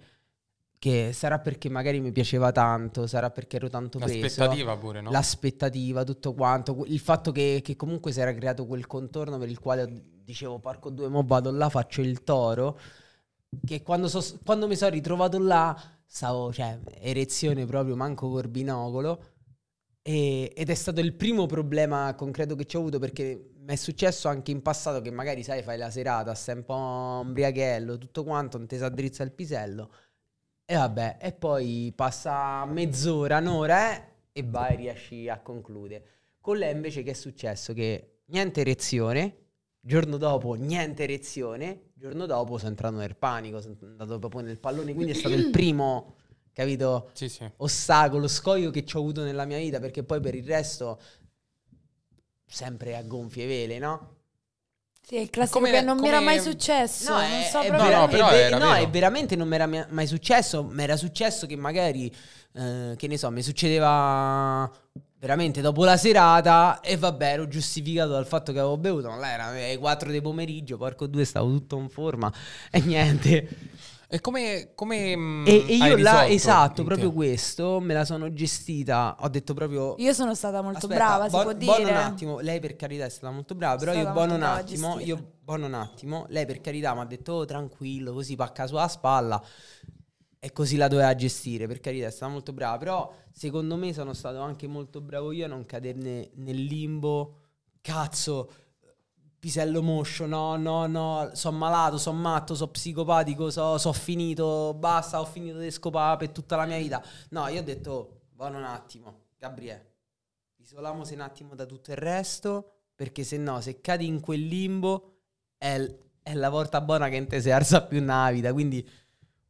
che sarà perché magari mi piaceva tanto, sarà perché ero tanto preso. L'aspettativa pure, no? L'aspettativa, tutto quanto, il fatto che, che comunque si era creato quel contorno per il quale dicevo, porco due, mo vado là, faccio il toro, che quando, so- quando mi sono ritrovato là, stavo, cioè, erezione proprio, manco col binocolo, e- ed è stato il primo problema concreto che ci ho avuto perché mi è successo anche in passato che magari, sai, fai la serata, stai un po' ombriachello, tutto quanto, non ti si addrizza il pisello, e vabbè, e poi passa mezz'ora, un'ora eh, e vai, riesci a concludere. Con lei invece che è successo? Che niente erezione, Giorno dopo niente erezione, giorno dopo sono entrato nel panico, sono andato proprio nel pallone, quindi è stato il primo, capito, Sì, sì. ostacolo, scoglio che ci ho avuto nella mia vita, perché poi per il resto sempre a gonfie vele, no? Sì, è il classico Come- che non mi era come- mai successo. non è, so è proprio. vera- No, no, però è ve- era no, è veramente non mi era mai successo. Mi era successo che magari, eh, che ne so, mi succedeva veramente dopo la serata e vabbè, ero giustificato dal fatto che avevo bevuto. Ma là era alle 4 del pomeriggio, porco due, stavo tutto in forma e niente. E come, come mm, E, e hai io là, esatto, proprio questo, me la sono gestita. Ho detto proprio... Io sono stata molto Aspetta, brava, si buon- può buono dire. un attimo, lei per carità è stata molto brava, però io buono un attimo, io buono un attimo, lei per carità mi ha detto "Oh, tranquillo, così pacca sulla spalla". E così la doveva gestire, per carità è stata molto brava, però secondo me sono stato anche molto bravo io a non cadere nel limbo. Cazzo, pisello moscio, no, no, no, sono malato, sono matto, sono psicopatico, so, so finito, basta, ho finito di scopare per tutta la mia vita. No, io ho detto, buono un attimo, Gabriele, isoliamoci un attimo da tutto il resto, perché se no, se cadi in quel limbo, è, l- è la volta buona che non ti si alza più nella vita, quindi,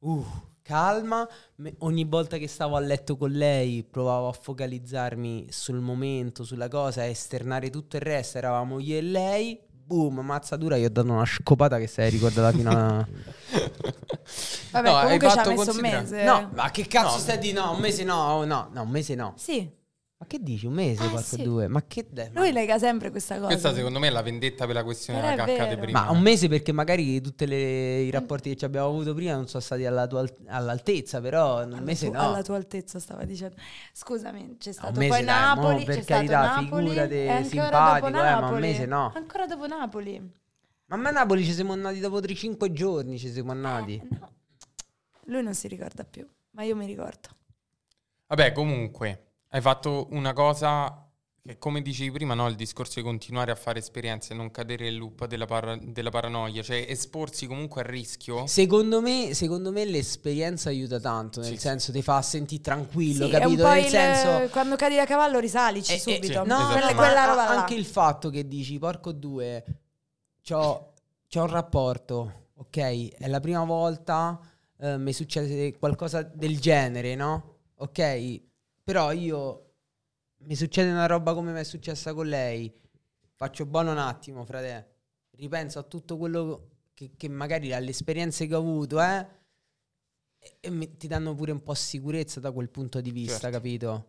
uh, calma, Me- ogni volta che stavo a letto con lei provavo a focalizzarmi sul momento, sulla cosa, a esternare tutto il resto, eravamo io e lei, boom, mazzatura, io ho dato una scopata che se la ricordata fino a... Vabbè, No, hai comunque ci ha fatto messo un mese. No, ma che cazzo No. stai di no? Un mese no, no, no, un mese no. Sì, Ma che dici? Un mese, Eh, quattro sì. due? Ma che... de- lui lega sempre questa cosa. Questa secondo me è la vendetta per la questione Però della cacca di prima. Ma un mese perché magari tutti i rapporti che ci abbiamo avuto prima non sono stati alla tua al- all'altezza, però un Alla mese tu- no. Alla tua altezza stava dicendo. Scusami, c'è stato mese poi dai, mo, Napoli, per c'è stato carità, Napoli e ancora simpatico, dopo eh, ma un Napoli. mese no. Ancora dopo Napoli. Ma a Napoli ci siamo andati dopo 3-5 giorni, ci siamo andati. Eh, no. Lui non si ricorda più, ma io mi ricordo. Vabbè, comunque, hai fatto una cosa che, come dicevi prima, no? il discorso di continuare a fare esperienze, non cadere nel loop della, para- della paranoia, cioè esporsi comunque al rischio. Secondo me, secondo me l'esperienza aiuta tanto, nel Sì, sì. senso ti fa sentire tranquillo, Sì, capito? Nel il- senso... quando cadi da cavallo risalici Eh, eh, subito. sì, No, Esatto. Quella, roba là. anche il fatto che dici, porco due, c'ho, c'ho un rapporto, ok? È la prima volta, eh, mi succede qualcosa del genere, no? Ok? Però io, mi succede una roba come mi è successa con lei, faccio buono un attimo, frate, ripenso a tutto quello che, che magari alle esperienze che ho avuto, eh? E, e mi- ti danno pure un po' sicurezza da quel punto di vista, Certo. capito?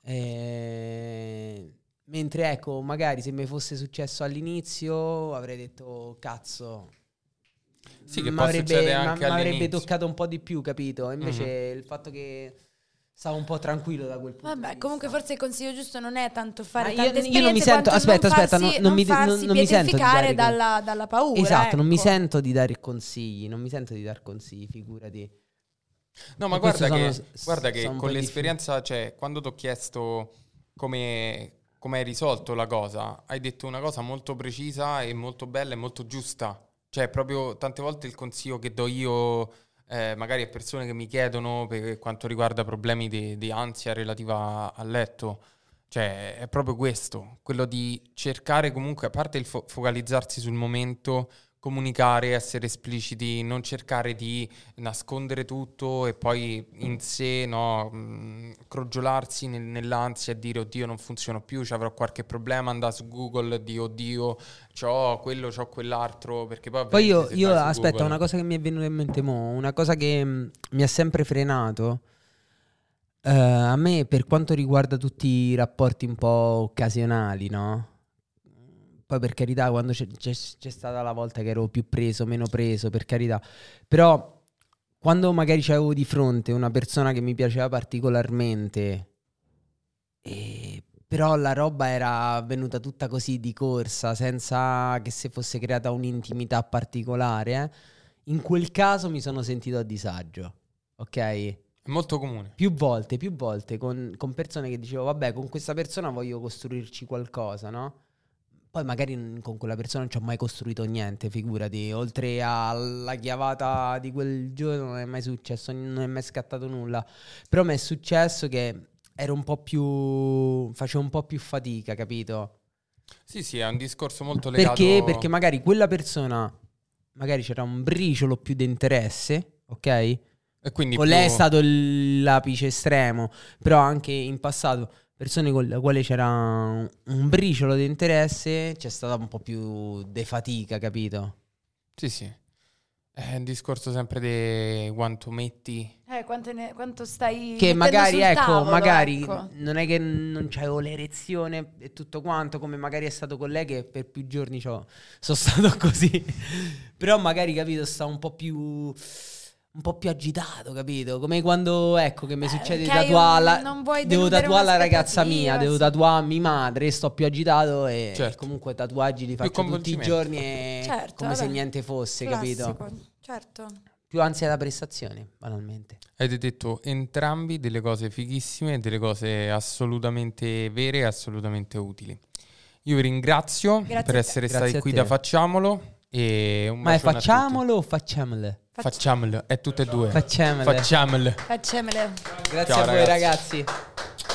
Eh, mentre ecco, magari se mi fosse successo all'inizio avrei detto cazzo. Sì, che avrebbe, ma- anche mi avrebbe toccato un po' di più, capito? Invece il fatto che stavo un po' tranquillo da quel punto di Vabbè, vista. comunque forse il consiglio giusto non è tanto fare Ma io- tante io non mi sento- aspetta, non aspetta, farsi, non- non mi- non- non mi sento di dare dalla, dalla paura. Esatto, non mi ecco. sento di dare consigli, non mi sento di dar consigli, figurati. No, ma guarda che, sono- guarda che con l'esperienza, cioè, quando ti ho chiesto come, come hai risolto la cosa, hai detto una cosa molto precisa e molto bella e molto giusta. Cioè, proprio tante volte il consiglio che do io, eh, magari a persone che mi chiedono per quanto riguarda problemi di, di ansia relativa a letto, cioè, è proprio questo, quello di cercare comunque, a parte il fo- focalizzarsi sul momento, comunicare, essere espliciti, non cercare di nascondere tutto e poi in sé no, mh, crogiolarsi nel- nell'ansia e dire oddio non funziona più, ci avrò qualche problema, andare su Google e dire oddio c'ho quello, c'ho quell'altro, perché poi... Poi io, io aspetta, Google- una cosa che mi è venuta in mente mo, una cosa che mh, mi ha sempre frenato. eh, a me, per quanto riguarda tutti i rapporti un po' occasionali, no? Poi per carità, quando c'è, c'è- c'è stata la volta che ero più preso, meno preso, per carità. Però quando magari c'avevo di fronte una persona che mi piaceva particolarmente, e- però la roba era venuta tutta così di corsa, senza che si fosse creata un'intimità particolare, eh, in quel caso mi sono sentito a disagio, ok? È molto comune. Più volte, più volte con, con persone che dicevo, vabbè, con questa persona voglio costruirci qualcosa, no? Poi magari con quella persona non ci ho mai costruito niente, figurati, oltre alla chiavata di quel giorno non è mai successo, non è mai scattato nulla. Però mi è successo che ero un po' più, facevo un po' più fatica, capito? Sì, sì, è un discorso molto legato... Perché? Perché magari quella persona, magari c'era un briciolo più di interesse, ok? E quindi Con più- lei è stato l'apice estremo, però anche in passato persone con le quali c'era un, briciolo di interesse c'è stata un po' più de fatica, capito? Sì, sì. È un discorso sempre di quanto metti... Eh, quanto, ne- quanto stai Che magari, sul ecco, tavolo, magari ecco. non è che non c'avevo l'erezione e tutto quanto, come magari è stato con lei che per più giorni c'ho- sono stato così. Però magari, capito, sta un po' più... Un po' più agitato, capito? Come quando, ecco, che mi Eh, succede di tatuare la- Devo tatuare la ragazza mia, devo tatuare mia madre, sto più agitato e Certo. comunque tatuaggi li faccio tutti i giorni e Certo, come se vabbè. niente fosse, Classico, capito? Certo. Più ansia da prestazioni, banalmente. Avete detto entrambi delle cose fighissime, delle cose assolutamente vere e assolutamente utili. Io vi ringrazio Grazie per essere Grazie stati a qui te. da Facciamolo e un Ma è facciamolo o facciamole? Facciamolo, è tutte e due. Facciamole. Facciamolo. Facciamole. Grazie Ciao, a voi ragazzi. ragazzi.